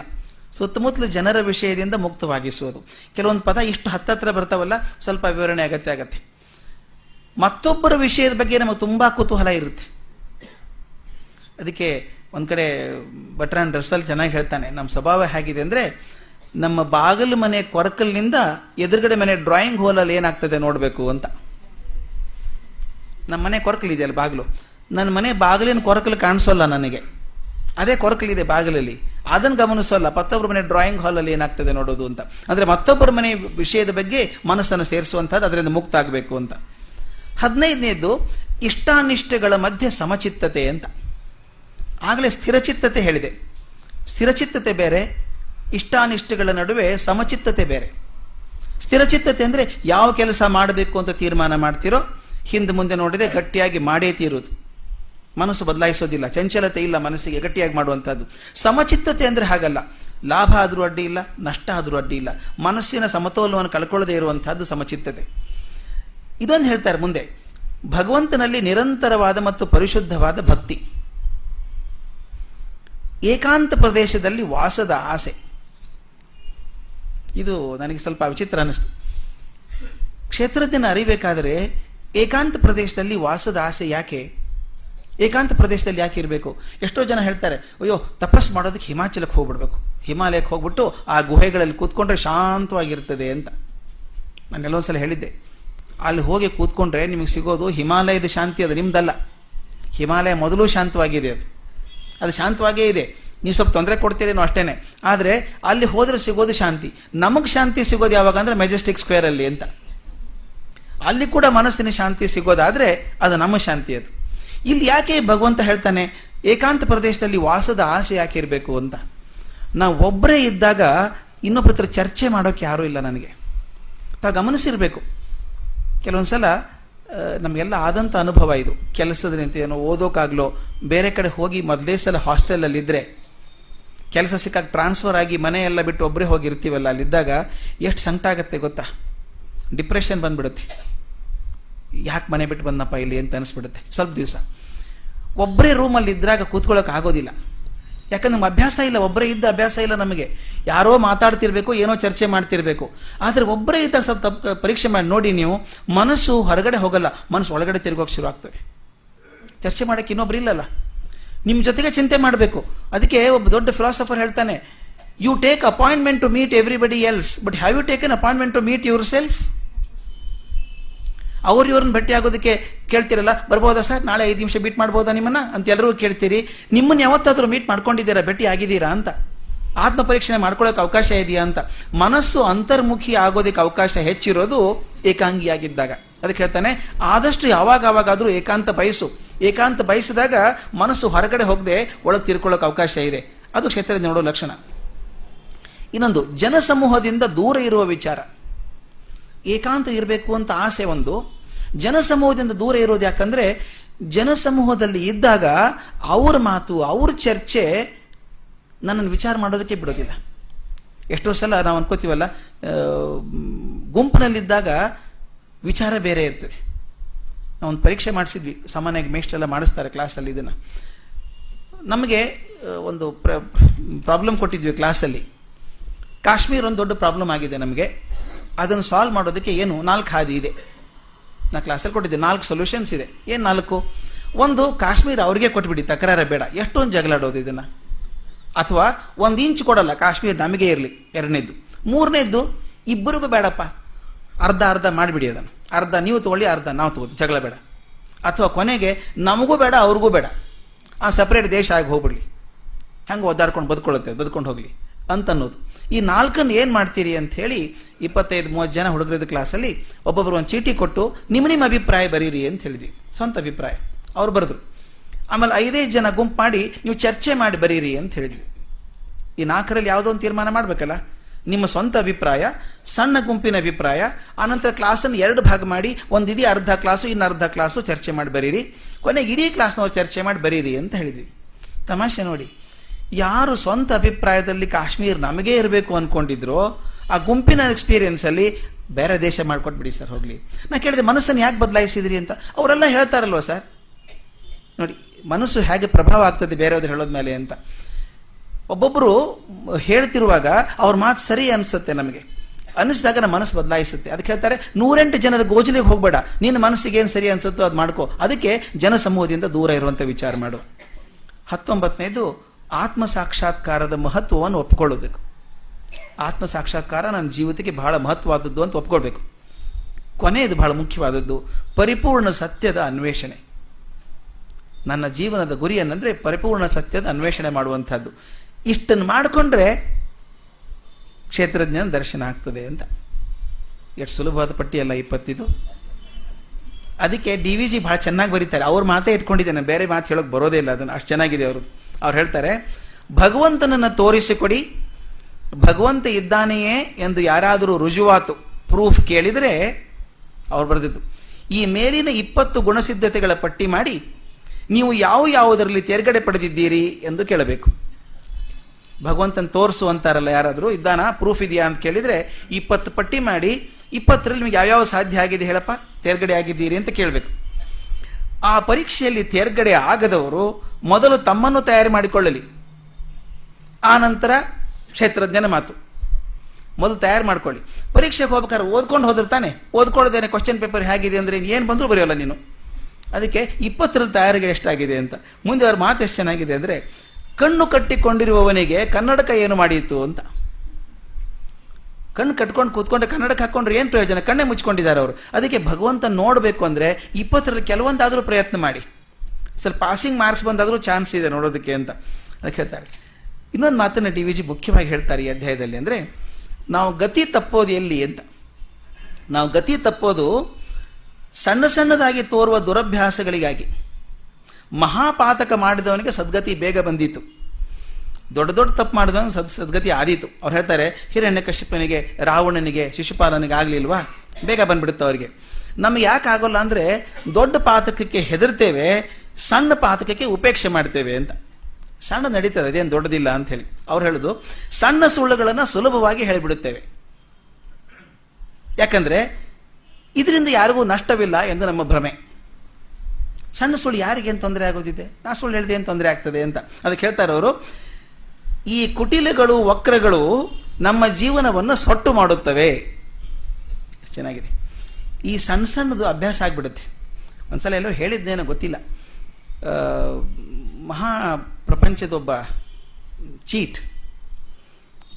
ಸುತ್ತಮುತ್ತಲ ಜನರ ವಿಷಯದಿಂದ ಮುಕ್ತವಾಗಿಸುವುದು. ಕೆಲವೊಂದು ಪದ ಇಷ್ಟು ಹತ್ತತ್ರ ಬರ್ತಾವಲ್ಲ, ಸ್ವಲ್ಪ ವಿವರಣೆ ಅಗತ್ಯ ಆಗತ್ತೆ. ಮತ್ತೊಬ್ಬರ ವಿಷಯದ ಬಗ್ಗೆ ನಮಗೆ ತುಂಬ ಕುತೂಹಲ ಇರುತ್ತೆ. ಅದಕ್ಕೆ ಒಂದು ಕಡೆ ಭಟ್ರಾನ್ ರಸಲ್ ಚೆನ್ನಾಗಿ ಹೇಳ್ತಾನೆ ನಮ್ಮ ಸ್ವಭಾವ ಹೇಗಿದೆ ಅಂದ್ರೆ ನಮ್ಮ ಬಾಗಿಲು ಮನೆ ಕೊರಕಲ್ನಿಂದ ಎದುರುಗಡೆ ಮನೆ ಡ್ರಾಯಿಂಗ್ ಹೋಲಲ್ಲಿ ಏನಾಗ್ತದೆ ನೋಡಬೇಕು ಅಂತ. ನಮ್ಮ ಮನೆ ಕೊರಕಲಿದೆಯಲ್ಲ ಬಾಗಿಲು. ನನ್ನ ಮನೆ ಬಾಗಿಲಿನ ಕೊರಕಲು ಕಾಣಿಸೋಲ್ಲ ನನಗೆ. ಅದೇ ಕೊರಕಲಿದೆ ಬಾಗಿಲಲ್ಲಿ. ಅದನ್ನು ಗಮನಿಸೋಲ್ಲ. ಮತ್ತೊಬ್ಬರ ಮನೆ ಡ್ರಾಯಿಂಗ್ ಹಾಲಲ್ಲಿ ಏನಾಗ್ತದೆ ನೋಡೋದು ಅಂತ. ಅಂದ್ರೆ ಮತ್ತೊಬ್ಬರ ಮನೆ ವಿಷಯದ ಬಗ್ಗೆ ಮನಸ್ಸನ್ನು ಸೇರಿಸುವಂಥದ್ದು ಅದರಿಂದ ಮುಕ್ತ ಆಗಬೇಕು ಅಂತ. ಹದಿನೈದನೇದು ಇಷ್ಟಾನಿಷ್ಟಗಳ ಮಧ್ಯೆ ಸಮಚಿತ್ತತೆ ಅಂತ. ಆಗಲೇ ಸ್ಥಿರಚಿತ್ತತೆ ಹೇಳಿದೆ. ಸ್ಥಿರಚಿತ್ತತೆ ಬೇರೆ ಇಷ್ಟಾನಿಷ್ಟಗಳ ನಡುವೆ ಸಮಚಿತ್ತತೆ ಬೇರೆ. ಸ್ಥಿರಚಿತ್ತತೆ ಅಂದ್ರೆ ಯಾವ ಕೆಲಸ ಮಾಡಬೇಕು ಅಂತ ತೀರ್ಮಾನ ಮಾಡ್ತಿರೋ, ಹಿಂದೆ ಮುಂದೆ ನೋಡಿದೆ ಗಟ್ಟಿಯಾಗಿ ಮಾಡೇ ತೀರೋದು ಮನಸ್ಸು ಬದಲಾಯಿಸೋದಿಲ್ಲ, ಚಂಚಲತೆ ಇಲ್ಲ ಮನಸ್ಸಿಗೆ, ಗಟ್ಟಿಯಾಗಿ ಮಾಡುವಂಥದ್ದು ಸಮಚಿತ್ತತೆ ಅಂದ್ರೆ ಹಾಗಲ್ಲ. ಲಾಭ ಆದರೂ ಅಡ್ಡಿ ಇಲ್ಲ, ನಷ್ಟ ಆದರೂ ಅಡ್ಡಿ ಇಲ್ಲ. ಮನಸ್ಸಿನ ಸಮತೋಲವನ್ನು ಕಳ್ಕೊಳ್ಳದೇ ಇರುವಂತಹದ್ದು ಸಮಚಿತ್ತತೆ. ಇದೊಂದು ಹೇಳ್ತಾರೆ ಮುಂದೆ, ಭಗವಂತನಲ್ಲಿ ನಿರಂತರವಾದ ಮತ್ತು ಪರಿಶುದ್ಧವಾದ ಭಕ್ತಿ. ಏಕಾಂತ ಪ್ರದೇಶದಲ್ಲಿ ವಾಸದ ಆಸೆ. ಇದು ನನಗೆ ಸ್ವಲ್ಪ ವಿಚಿತ್ರ ಅನ್ನಿಸ್ತು. ಕ್ಷೇತ್ರಜ್ಞನ ಅರಿಬೇಕಾದರೆ ಏಕಾಂತ ಪ್ರದೇಶದಲ್ಲಿ ವಾಸದ ಆಸೆ ಯಾಕೆ? ಏಕಾಂತ ಪ್ರದೇಶದಲ್ಲಿ ಯಾಕೆ ಇರಬೇಕು? ಎಷ್ಟೋ ಜನ ಹೇಳ್ತಾರೆ, ಅಯ್ಯೋ, ತಪಸ್ ಮಾಡೋದಕ್ಕೆ ಹಿಮಾಚಲಕ್ಕೆ ಹೋಗ್ಬಿಡ್ಬೇಕು. ಹಿಮಾಲಯಕ್ಕೆ ಹೋಗ್ಬಿಟ್ಟು ಆ ಗುಹೆಗಳಲ್ಲಿ ಕೂತ್ಕೊಂಡ್ರೆ ಶಾಂತವಾಗಿರ್ತದೆ ಅಂತ. ನಾನು ಎಲ್ಲೊಂದ್ಸಲ ಹೇಳಿದ್ದೆ, ಅಲ್ಲಿ ಹೋಗಿ ಕೂತ್ಕೊಂಡ್ರೆ ನಿಮಗೆ ಸಿಗೋದು ಹಿಮಾಲಯದ ಶಾಂತಿ ಅದು ನಿಮ್ದಲ್ಲ. ಹಿಮಾಲಯ ಮೊದಲು ಶಾಂತವಾಗಿದೆ ಅದು. ಅದು ಶಾಂತವಾಗೇ ಇದೆ. ನೀವು ಸ್ವಲ್ಪ ತೊಂದರೆ ಕೊಡ್ತೀರೇನೋ ಅಷ್ಟೇನೆ. ಆದರೆ ಅಲ್ಲಿ ಹೋದರೆ ಸಿಗೋದು ಶಾಂತಿ. ನಮಗೆ ಶಾಂತಿ ಸಿಗೋದು ಯಾವಾಗ ಅಂದ್ರೆ ಮೆಜೆಸ್ಟಿಕ್ ಸ್ಕ್ವೇರಲ್ಲಿ ಅಂತ. ಅಲ್ಲಿ ಕೂಡ ಮನಸ್ಸಿನ ಶಾಂತಿ ಸಿಗೋದಾದರೆ ಅದು ನಮ್ಮ ಶಾಂತಿ ಅದು. ಇಲ್ಲಿ ಯಾಕೆ ಭಗವಂತ ಹೇಳ್ತಾನೆ, ಏಕಾಂತ ಪ್ರದೇಶದಲ್ಲಿ ವಾಸದ ಆಸೆ ಯಾಕೆ ಇರಬೇಕು ಅಂತ. ನಾವು ಒಬ್ಬರೇ ಇದ್ದಾಗ ಇನ್ನೊಬ್ಬರ ಚರ್ಚೆ ಮಾಡೋಕೆ ಯಾರೂ ಇಲ್ಲ ನನಗೆ. ತಾವು ಗಮನಿಸಿರ್ಬೇಕು. ಕೆಲವೊಂದ್ಸಲ ನಮಗೆಲ್ಲ ಆದಂಥ ಅನುಭವ ಇದು. ಕೆಲಸದ್ರಿಂದ ಏನೋ ಓದೋಕ್ಕಾಗ್ಲೋ ಬೇರೆ ಕಡೆ ಹೋಗಿ ಮೊದಲೇ ಸಲ ಹಾಸ್ಟೆಲಲ್ಲಿ ಇದ್ದರೆ ಕೆಲಸ ಸಿಕ್ಕಾಗ ಟ್ರಾನ್ಸ್ಫರ್ ಆಗಿ ಮನೆಯೆಲ್ಲ ಬಿಟ್ಟು ಒಬ್ಬರೇ ಹೋಗಿರ್ತೀವಲ್ಲ, ಅಲ್ಲಿದ್ದಾಗ ಎಷ್ಟು ಸಂಕಟ ಆಗತ್ತೆ ಗೊತ್ತಾ? ಡಿಪ್ರೆಷನ್ ಬಂದ್ಬಿಡುತ್ತೆ. ಯಾಕೆ ಮನೆ ಬಿಟ್ಟು ಬಂದಪ್ಪ ಇಲ್ಲಿ ಅಂತ ಅನಿಸ್ಬಿಡುತ್ತೆ. ಸ್ವಲ್ಪ ದಿವಸ. ಒಬ್ಬರೇ ರೂಮಲ್ಲಿ ಇದ್ದಾಗ ಕೂತ್ಕೊಳ್ಳೋಕೆ ಆಗೋದಿಲ್ಲ. ಯಾಕಂದ್ರೆ ನಮ್ಗೆ ಅಭ್ಯಾಸ ಇಲ್ಲ ಒಬ್ಬರೇ ಇದ್ದ ಅಭ್ಯಾಸ ಇಲ್ಲ ನಮಗೆ. ಯಾರೋ ಮಾತಾಡ್ತಿರ್ಬೇಕು, ಏನೋ ಚರ್ಚೆ ಮಾಡ್ತಿರ್ಬೇಕು. ಆದರೆ ಒಬ್ಬರೇ ಇದ್ದಾಗ ಸ್ವಲ್ಪ ತಪ್ಪು ಪರೀಕ್ಷೆ ಮಾಡಿ ನೋಡಿ ನೀವು, ಮನಸ್ಸು ಹೊರಗಡೆ ಹೋಗಲ್ಲ, ಮನಸ್ಸು ಒಳಗಡೆ ತಿರುಗೋಕೆ ಶುರು ಆಗ್ತದೆ. ಚರ್ಚೆ ಮಾಡೋಕೆ ಇನ್ನೊಬ್ರು ಇಲ್ಲಲ್ಲ. ನಿಮ್ಮ ಜೊತೆಗೆ ಚಿಂತೆ ಮಾಡಬೇಕು. ಅದಕ್ಕೆ ಒಬ್ಬ ದೊಡ್ಡ ಫಿಲಾಸಫರ್ ಹೇಳ್ತಾನೆ you take appointment to meet everybody else but have you taken appointment to meet yourself ಅವ್ರು ಇವ್ರನ್ನ ಭೇಟಿ ಆಗೋದಕ್ಕೆ ಕೇಳ್ತಿರಲ್ಲ, ಬರ್ಬೋದಾ ಸರ್? ನಾಳೆ ಐದು ನಿಮಿಷ ಮೀಟ್ ಮಾಡ್ಬೋದಾ ನಿಮ್ಮನ್ನ? ಅಂತ ಎಲ್ಲರೂ ಕೇಳ್ತೀರಿ, ನಿಮ್ಮನ್ನ ಯಾವತ್ತಾದರೂ ಮೀಟ್ ಮಾಡ್ಕೊಂಡಿದ್ದೀರಾ? ಭೇಟಿ ಆಗಿದ್ದೀರಾ? ಅಂತ. ಆತ್ಮ ಪರೀಕ್ಷಣೆ ಮಾಡ್ಕೊಳ್ಳೋಕೆ ಅವಕಾಶ ಇದೆಯಾ ಅಂತ. ಮನಸ್ಸು ಅಂತರ್ಮುಖಿ ಆಗೋದಕ್ಕೆ ಅವಕಾಶ ಹೆಚ್ಚಿರೋದು ಏಕಾಂಗಿಯಾಗಿದ್ದಾಗ. ಅದಕ್ಕೆ ಹೇಳ್ತಾನೆ, ಆದಷ್ಟು ಯಾವಾಗ ಆವಾಗಾದರೂ ಏಕಾಂತ ಬಯಸು. ಏಕಾಂತ ಬಯಸಿದಾಗ ಮನಸ್ಸು ಹೊರಗಡೆ ಹೋಗದೆ ಒಳಗೆ ತಿರ್ಕೊಳ್ಳೋಕೆ ಅವಕಾಶ ಇದೆ. ಅದು ಕ್ಷೇತ್ರ ನೋಡೋ ಲಕ್ಷಣ. ಇನ್ನೊಂದು, ಜನಸಮೂಹದಿಂದ ದೂರ ಇರುವ ವಿಚಾರ. ಏಕಾಂತ ಇರಬೇಕು ಅಂತ ಆಸೆ ಒಂದು. ಜನಸಮೂಹದಿಂದ ದೂರ ಇರೋದು ಯಾಕಂದ್ರೆ, ಜನಸಮೂಹದಲ್ಲಿ ಇದ್ದಾಗ ಅವ್ರ ಮಾತು, ಅವ್ರ ಚರ್ಚೆ ನನ್ನನ್ನು ವಿಚಾರ ಮಾಡೋದಕ್ಕೆ ಬಿಡೋದಿಲ್ಲ. ಎಷ್ಟೋ ಸಲ ನಾವು ಅನ್ಕೋತೀವಲ್ಲ ಗುಂಪಿನಲ್ಲಿದ್ದಾಗ ವಿಚಾರ ಬೇರೆ ಇರ್ತದೆ. ನಾವೊಂದು ಪರೀಕ್ಷೆ ಮಾಡಿಸಿದ್ವಿ, ಸಾಮಾನ್ಯವಾಗಿ ಮೇಷ್ಟೆಲ್ಲ ಮಾಡಿಸ್ತಾರೆ ಕ್ಲಾಸಲ್ಲಿ ಇದನ್ನು. ನಮಗೆ ಒಂದು ಪ್ರಾಬ್ಲಮ್ ಕೊಟ್ಟಿದ್ವಿ ಕ್ಲಾಸಲ್ಲಿ. ಕಾಶ್ಮೀರ ಒಂದು ದೊಡ್ಡ ಪ್ರಾಬ್ಲಮ್ ಆಗಿದೆ ನಮಗೆ. ಅದನ್ನು ಸಾಲ್ವ್ ಮಾಡೋದಕ್ಕೆ ಏನು, ನಾಲ್ಕು ಹಾದಿ ಇದೆ. ನಾ ಕ್ಲಾಸಲ್ಲಿ ಕೊಟ್ಟಿದ್ದೆ, ನಾಲ್ಕು ಸೊಲ್ಯೂಷನ್ಸ್ ಇದೆ. ಏನು ನಾಲ್ಕು? ಒಂದು, ಕಾಶ್ಮೀರ ಅವ್ರಿಗೆ ಕೊಟ್ಬಿಡಿ, ತಕರಾರ ಬೇಡ. ಎಷ್ಟೊಂದು ಜಗಳಾಡೋದು ಇದನ್ನ. ಅಥವಾ ಒಂದು ಇಂಚ್ ಕೊಡಲ್ಲ ಕಾಶ್ಮೀರ ನಮಗೆ ಇರಲಿ, ಎರಡನೇದ್ದು. ಮೂರನೇದ್ದು, ಇಬ್ಬರಿಗೂ ಬೇಡಪ್ಪ. ಅರ್ಧ ಅರ್ಧ ಮಾಡಿಬಿಡಿ ಅದನ್ನು. ಅರ್ಧ ನೀವು ತಗೊಳ್ಳಿ, ಅರ್ಧ ನಾವು ತಗೋತೀವಿ. ಜಗಳ ಬೇಡ. ಅಥವಾ ಕೊನೆಗೆ ನಮಗೂ ಬೇಡ, ಅವ್ರಿಗೂ ಬೇಡ. ಆ ಸಪ್ರೇಟ್ ದೇಶ ಆಗಿ ಹೋಗ್ಬಿಡ್ಲಿ. ಹೆಂಗೆ ಒದ್ದಾಡ್ಕೊಂಡು ಬದುಕೊಳ್ಳುತ್ತೆ, ಬದುಕೊಂಡು ಹೋಗಲಿ ಅಂತ ಅನ್ನೋದು ಈ ನಾಲ್ಕನ್ನು ಏನು ಮಾಡ್ತೀರಿ ಅಂತ ಹೇಳಿ ಇಪ್ಪತ್ತೈದು, ಮೂವತ್ತು ಜನ ಹುಡುಗರಿದ್ದ ಕ್ಲಾಸಲ್ಲಿ ಒಬ್ಬೊಬ್ಬರು ಒಂದು ಚೀಟಿ ಕೊಟ್ಟು ನಿಮ್ಮ ನಿಮ್ಮ ಅಭಿಪ್ರಾಯ ಬರೀರಿ ಅಂತ ಹೇಳಿದ್ವಿ. ಸ್ವಂತ ಅಭಿಪ್ರಾಯ. ಅವ್ರು ಬರೆದ್ರು. ಆಮೇಲೆ ಐದೇ ಜನ ಗುಂಪು ಮಾಡಿ ನೀವು ಚರ್ಚೆ ಮಾಡಿ ಬರೀರಿ ಅಂತ ಹೇಳಿದ್ವಿ. ಈ ನಾಲ್ಕರಲ್ಲಿ ಯಾವುದೋ ಒಂದು ತೀರ್ಮಾನ ಮಾಡಬೇಕಲ್ಲ? ನಿಮ್ಮ ಸ್ವಂತ ಅಭಿಪ್ರಾಯ, ಸಣ್ಣ ಗುಂಪಿನ ಅಭಿಪ್ರಾಯ ಆನಂತರ ಕ್ಲಾಸನ್ನು ಎರಡು ಭಾಗ ಮಾಡಿ, ಒಂದು ಇಡೀ ಅರ್ಧ ಕ್ಲಾಸು, ಇನ್ನು ಅರ್ಧ ಕ್ಲಾಸು ಚರ್ಚೆ ಮಾಡಿ ಬರೀರಿ. ಕೊನೆಗೆ ಇಡೀ ಕ್ಲಾಸ್ನವ್ರು ಚರ್ಚೆ ಮಾಡಿ ಬರೀರಿ ಅಂತ ಹೇಳಿದ್ವಿ. ತಮಾಷೆ ನೋಡಿ. ಯಾರು ಸ್ವಂತ ಅಭಿಪ್ರಾಯದಲ್ಲಿ ಕಾಶ್ಮೀರ್ ನಮಗೇ ಇರಬೇಕು ಅಂದ್ಕೊಂಡಿದ್ರೋ ಆ ಗುಂಪಿನ ಎಕ್ಸ್ಪೀರಿಯನ್ಸ್ ಅಲ್ಲಿ ಬೇರೆ ದೇಶ ಮಾಡ್ಕೊಟ್ಬಿಡಿ ಸರ್ ಹೋಗ್ಲಿ. ನಾ ಕೇಳಿದೆ ಮನಸ್ಸನ್ನು ಯಾಕೆ ಬದಲಾಯಿಸಿದ್ರಿ ಅಂತ? ಅವರೆಲ್ಲ ಹೇಳ್ತಾರಲ್ವ ಸರ್? ನೋಡಿ ಮನಸ್ಸು ಹೇಗೆ ಪ್ರಭಾವ ಆಗ್ತದೆ ಬೇರೆಯವ್ರು ಹೇಳೋದ ಮೇಲೆ ಅಂತ. ಒಬ್ಬೊಬ್ಬರು ಹೇಳ್ತಿರುವಾಗ ಅವ್ರ ಮಾತು ಸರಿ ಅನಿಸುತ್ತೆ ನಮಗೆ. ಅನಿಸಿದಾಗ ನಮ್ಮ ಮನಸ್ಸು ಬದಲಾಯಿಸುತ್ತೆ. ಅದಕ್ಕೆ ಹೇಳ್ತಾರೆ, ನೂರೆಂಟು ಜನರ ಗೋಜಲಿಗೆ ಹೋಗ್ಬೇಡ. ನಿನ್ನ ಮನಸ್ಸಿಗೆ ಏನು ಸರಿ ಅನ್ಸುತ್ತೋ ಅದು ಮಾಡ್ಕೋ. ಅದಕ್ಕೆ ಜನಸಮೂಹದಿಂದ ದೂರ ಇರುವಂತ ವಿಚಾರ ಮಾಡು. ಹತ್ತೊಂಬತ್ತನೇದು ಆತ್ಮ ಸಾಕ್ಷಾತ್ಕಾರದ ಮಹತ್ವವನ್ನು ಒಪ್ಪಿಕೊಳ್ಳಬೇಕು ಆತ್ಮ ಸಾಕ್ಷಾತ್ಕಾರ ನನ್ನ ಜೀವಿತಕ್ಕೆ ಬಹಳ ಮಹತ್ವವಾದದ್ದು ಅಂತ ಒಪ್ಕೊಳ್ಬೇಕು. ಕೊನೆಯದು ಬಹಳ ಮುಖ್ಯವಾದದ್ದು, ಪರಿಪೂರ್ಣ ಸತ್ಯದ ಅನ್ವೇಷಣೆ. ನನ್ನ ಜೀವನದ ಗುರಿ ಏನಂದ್ರೆ ಪರಿಪೂರ್ಣ ಸತ್ಯದ ಅನ್ವೇಷಣೆ ಮಾಡುವಂಥದ್ದು. ಇಷ್ಟನ್ನು ಮಾಡಿಕೊಂಡ್ರೆ ಕ್ಷೇತ್ರಜ್ಞನ ದರ್ಶನ ಆಗ್ತದೆ ಅಂತ. ಎಷ್ಟು ಸುಲಭವಾದ ಪಟ್ಟಿಯಲ್ಲ ಇಪ್ಪತ್ತಿದು. ಅದಕ್ಕೆ ಡಿ ವಿ ಜಿ ಭಾಳ ಚೆನ್ನಾಗಿ ಬರೀತಾರೆ. ಅವ್ರ ಮಾತೇ ಇಟ್ಕೊಂಡಿದ್ದೇನೆ. ಬೇರೆ ಮಾತು ಹೇಳೋಕೆ ಬರೋದೇ ಇಲ್ಲ ಅದನ್ನು. ಅಷ್ಟು ಚೆನ್ನಾಗಿದೆ ಅವರು ಅವ್ರು ಹೇಳ್ತಾರೆ, ಭಗವಂತನನ್ನು ತೋರಿಸಿಕೊಡಿ. ಭಗವಂತ ಇದ್ದಾನೆಯೇ ಎಂದು ಯಾರಾದರೂ ರುಜುವಾತು, ಪ್ರೂಫ್ ಕೇಳಿದರೆ ಅವ್ರು ಬರೆದಿದ್ದು. ಈ ಮೇಲಿನ ಇಪ್ಪತ್ತು ಗುಣಸಿದ್ಧತೆಗಳ ಪಟ್ಟಿ ಮಾಡಿ ನೀವು ಯಾವ ಯಾವುದರಲ್ಲಿ ತೇರ್ಗಡೆ ಪಡೆದಿದ್ದೀರಿ ಎಂದು ಕೇಳಬೇಕು. ಭಗವಂತನ ತೋರಿಸು ಅಂತಾರಲ್ಲ ಯಾರಾದರೂ, ಇದ್ದಾನ ಪ್ರೂಫ್ ಇದೆಯಾ ಅಂತ ಕೇಳಿದರೆ ಇಪ್ಪತ್ತು ಪಟ್ಟಿ ಮಾಡಿ, ಇಪ್ಪತ್ತರಲ್ಲಿ ನಿಮಗೆ ಯಾವ್ಯಾವ ಸಾಧ್ಯ ಆಗಿದೆ ಹೇಳಪ್ಪ? ತೇರ್ಗಡೆ ಆಗಿದ್ದೀರಿ ಅಂತ ಕೇಳಬೇಕು. ಆ ಪರೀಕ್ಷೆಯಲ್ಲಿ ತೇರ್ಗಡೆ ಆಗದವರು ಮೊದಲು ತಮ್ಮನ್ನು ತಯಾರು ಮಾಡಿಕೊಳ್ಳಲಿ. ಆ ನಂತರ ಕ್ಷೇತ್ರಜ್ಞನ ಮಾತು. ಮೊದಲು ತಯಾರು ಮಾಡ್ಕೊಳ್ಳಿ. ಪರೀಕ್ಷೆಗೆ ಹೋಗ್ಬೇಕಾದ್ರೆ ಓದ್ಕೊಂಡು ಹೋದಿರ್ತಾನೆ ಓದ್ಕೊಳ್ಳೋದೇನೆ ಕ್ವಶನ್ ಪೇಪರ್ ಹೇಗಿದೆ ಅಂದ್ರೆ ಏನು ಬಂದರೂ ಬರೆಯೋಲ್ಲ ನೀನು. ಅದಕ್ಕೆ ಇಪ್ಪತ್ತರಲ್ಲಿ ತಯಾರಿಗೆ ಎಷ್ಟಾಗಿದೆ ಅಂತ. ಮುಂದೆ ಅವ್ರ ಮಾತು ಎಷ್ಟು ಚೆನ್ನಾಗಿದೆ ಅಂದರೆ, ಕಣ್ಣು ಕಟ್ಟಿಕೊಂಡಿರುವವನಿಗೆ ಕನ್ನಡಕ ಏನು ಮಾಡಿತ್ತು ಅಂತ. ಕಣ್ಣು ಕಟ್ಕೊಂಡು ಕೂತ್ಕೊಂಡ್ರೆ ಕನ್ನಡಕ ಹಾಕೊಂಡ್ರೆ ಏನು ಪ್ರಯೋಜನ? ಕಣ್ಣೇ ಮುಚ್ಕೊಂಡಿದ್ದಾರೆ ಅವರು. ಅದಕ್ಕೆ ಭಗವಂತ ನೋಡಬೇಕು ಅಂದರೆ ಇಪ್ಪತ್ತರಲ್ಲಿ ಕೆಲವೊಂದಾದರೂ ಪ್ರಯತ್ನ ಮಾಡಿ. ಸ್ವಲ್ಪ ಪಾಸಿಂಗ್ ಮಾರ್ಕ್ಸ್ ಬಂದಾದರೂ ಚಾನ್ಸ್ ಇದೆ ನೋಡೋದಕ್ಕೆ ಅಂತ. ಅದಕ್ಕೆ ಹೇಳ್ತಾರೆ. ಇನ್ನೊಂದು ಮಾತನ್ನು ಡಿ ವಿ ಜಿ ಮುಖ್ಯವಾಗಿ ಹೇಳ್ತಾರೆ ಈ ಅಧ್ಯಾಯದಲ್ಲಿ ಅಂದರೆ, ನಾವು ಗತಿ ತಪ್ಪೋದು ಎಲ್ಲಿ ಅಂತ. ನಾವು ಗತಿ ತಪ್ಪೋದು ಸಣ್ಣ ಸಣ್ಣದಾಗಿ ತೋರುವ ದುರಭ್ಯಾಸಗಳಿಗಾಗಿ ಮಹಾಪಾತಕ ಮಾಡಿದವನಿಗೆ ಸದ್ಗತಿ ಬೇಗ ಬಂದಿತ್ತು ದೊಡ್ಡ ದೊಡ್ಡ ತಪ್ಪು ಮಾಡಿದವನು ಸದ್ ಸದ್ಗತಿ ಆದೀತು. ಅವ್ರು ಹೇಳ್ತಾರೆ ಹಿರಣ್ಯಕಶ್ಯಪನಿಗೆ ರಾವಣನಿಗೆ, ಶಿಶುಪಾಲನಿಗೆ ಆಗಲಿಲ್ವಾ? ಬೇಗ ಬಂದ್ಬಿಡುತ್ತೆ ಅವರಿಗೆ. ನಮ್ಗೆ ಯಾಕೆ ಆಗೋಲ್ಲ ಅಂದರೆ, ದೊಡ್ಡ ಪಾತಕಕ್ಕೆ ಹೆದರ್ತೇವೆ, ಸಣ್ಣ ಪಾತಕಕ್ಕೆ ಉಪೇಕ್ಷೆ ಮಾಡ್ತೇವೆ ಅಂತ. ಸಣ್ಣ ನಡೀತದೆ, ಅದೇನು ದೊಡ್ಡದಿಲ್ಲ ಅಂತ ಹೇಳಿ. ಅವ್ರು ಹೇಳುದು, ಸಣ್ಣ ಸುಳ್ಳುಗಳನ್ನು ಸುಲಭವಾಗಿ ಹೇಳಿಬಿಡುತ್ತೇವೆ. ಯಾಕಂದ್ರೆ ಇದರಿಂದ ಯಾರಿಗೂ ನಷ್ಟವಿಲ್ಲ ಎಂದು ನಮ್ಮ ಭ್ರಮೆ. ಸಣ್ಣ ಸುಳ್ಳು ಯಾರಿಗೇನು ತೊಂದರೆ ಆಗೋದಿದೆ? ನಾ ಸುಳ್ಳು ಹೇಳಿದೆ ಏನು ತೊಂದರೆ ಆಗ್ತದೆ ಅಂತ. ಅದಕ್ಕೆ ಹೇಳ್ತಾರೆ ಅವರು ಈ ಕುಟಿಲಗಳು, ವಕ್ರಗಳು ನಮ್ಮ ಜೀವನವನ್ನು ಸೊಟ್ಟು ಮಾಡುತ್ತವೆ. ಚೆನ್ನಾಗಿದೆ. ಈ ಸಣ್ಣ ಸಣ್ಣದು ಅಭ್ಯಾಸ ಆಗಿಬಿಡುತ್ತೆ. ಒಂದ್ಸಲ ಎಲ್ಲೋ ಹೇಳಿದ್ದೇನೋ ಗೊತ್ತಿಲ್ಲ. ಮಹಾ ಪ್ರಪಂಚದೊಬ್ಬ ಚೀಟ್.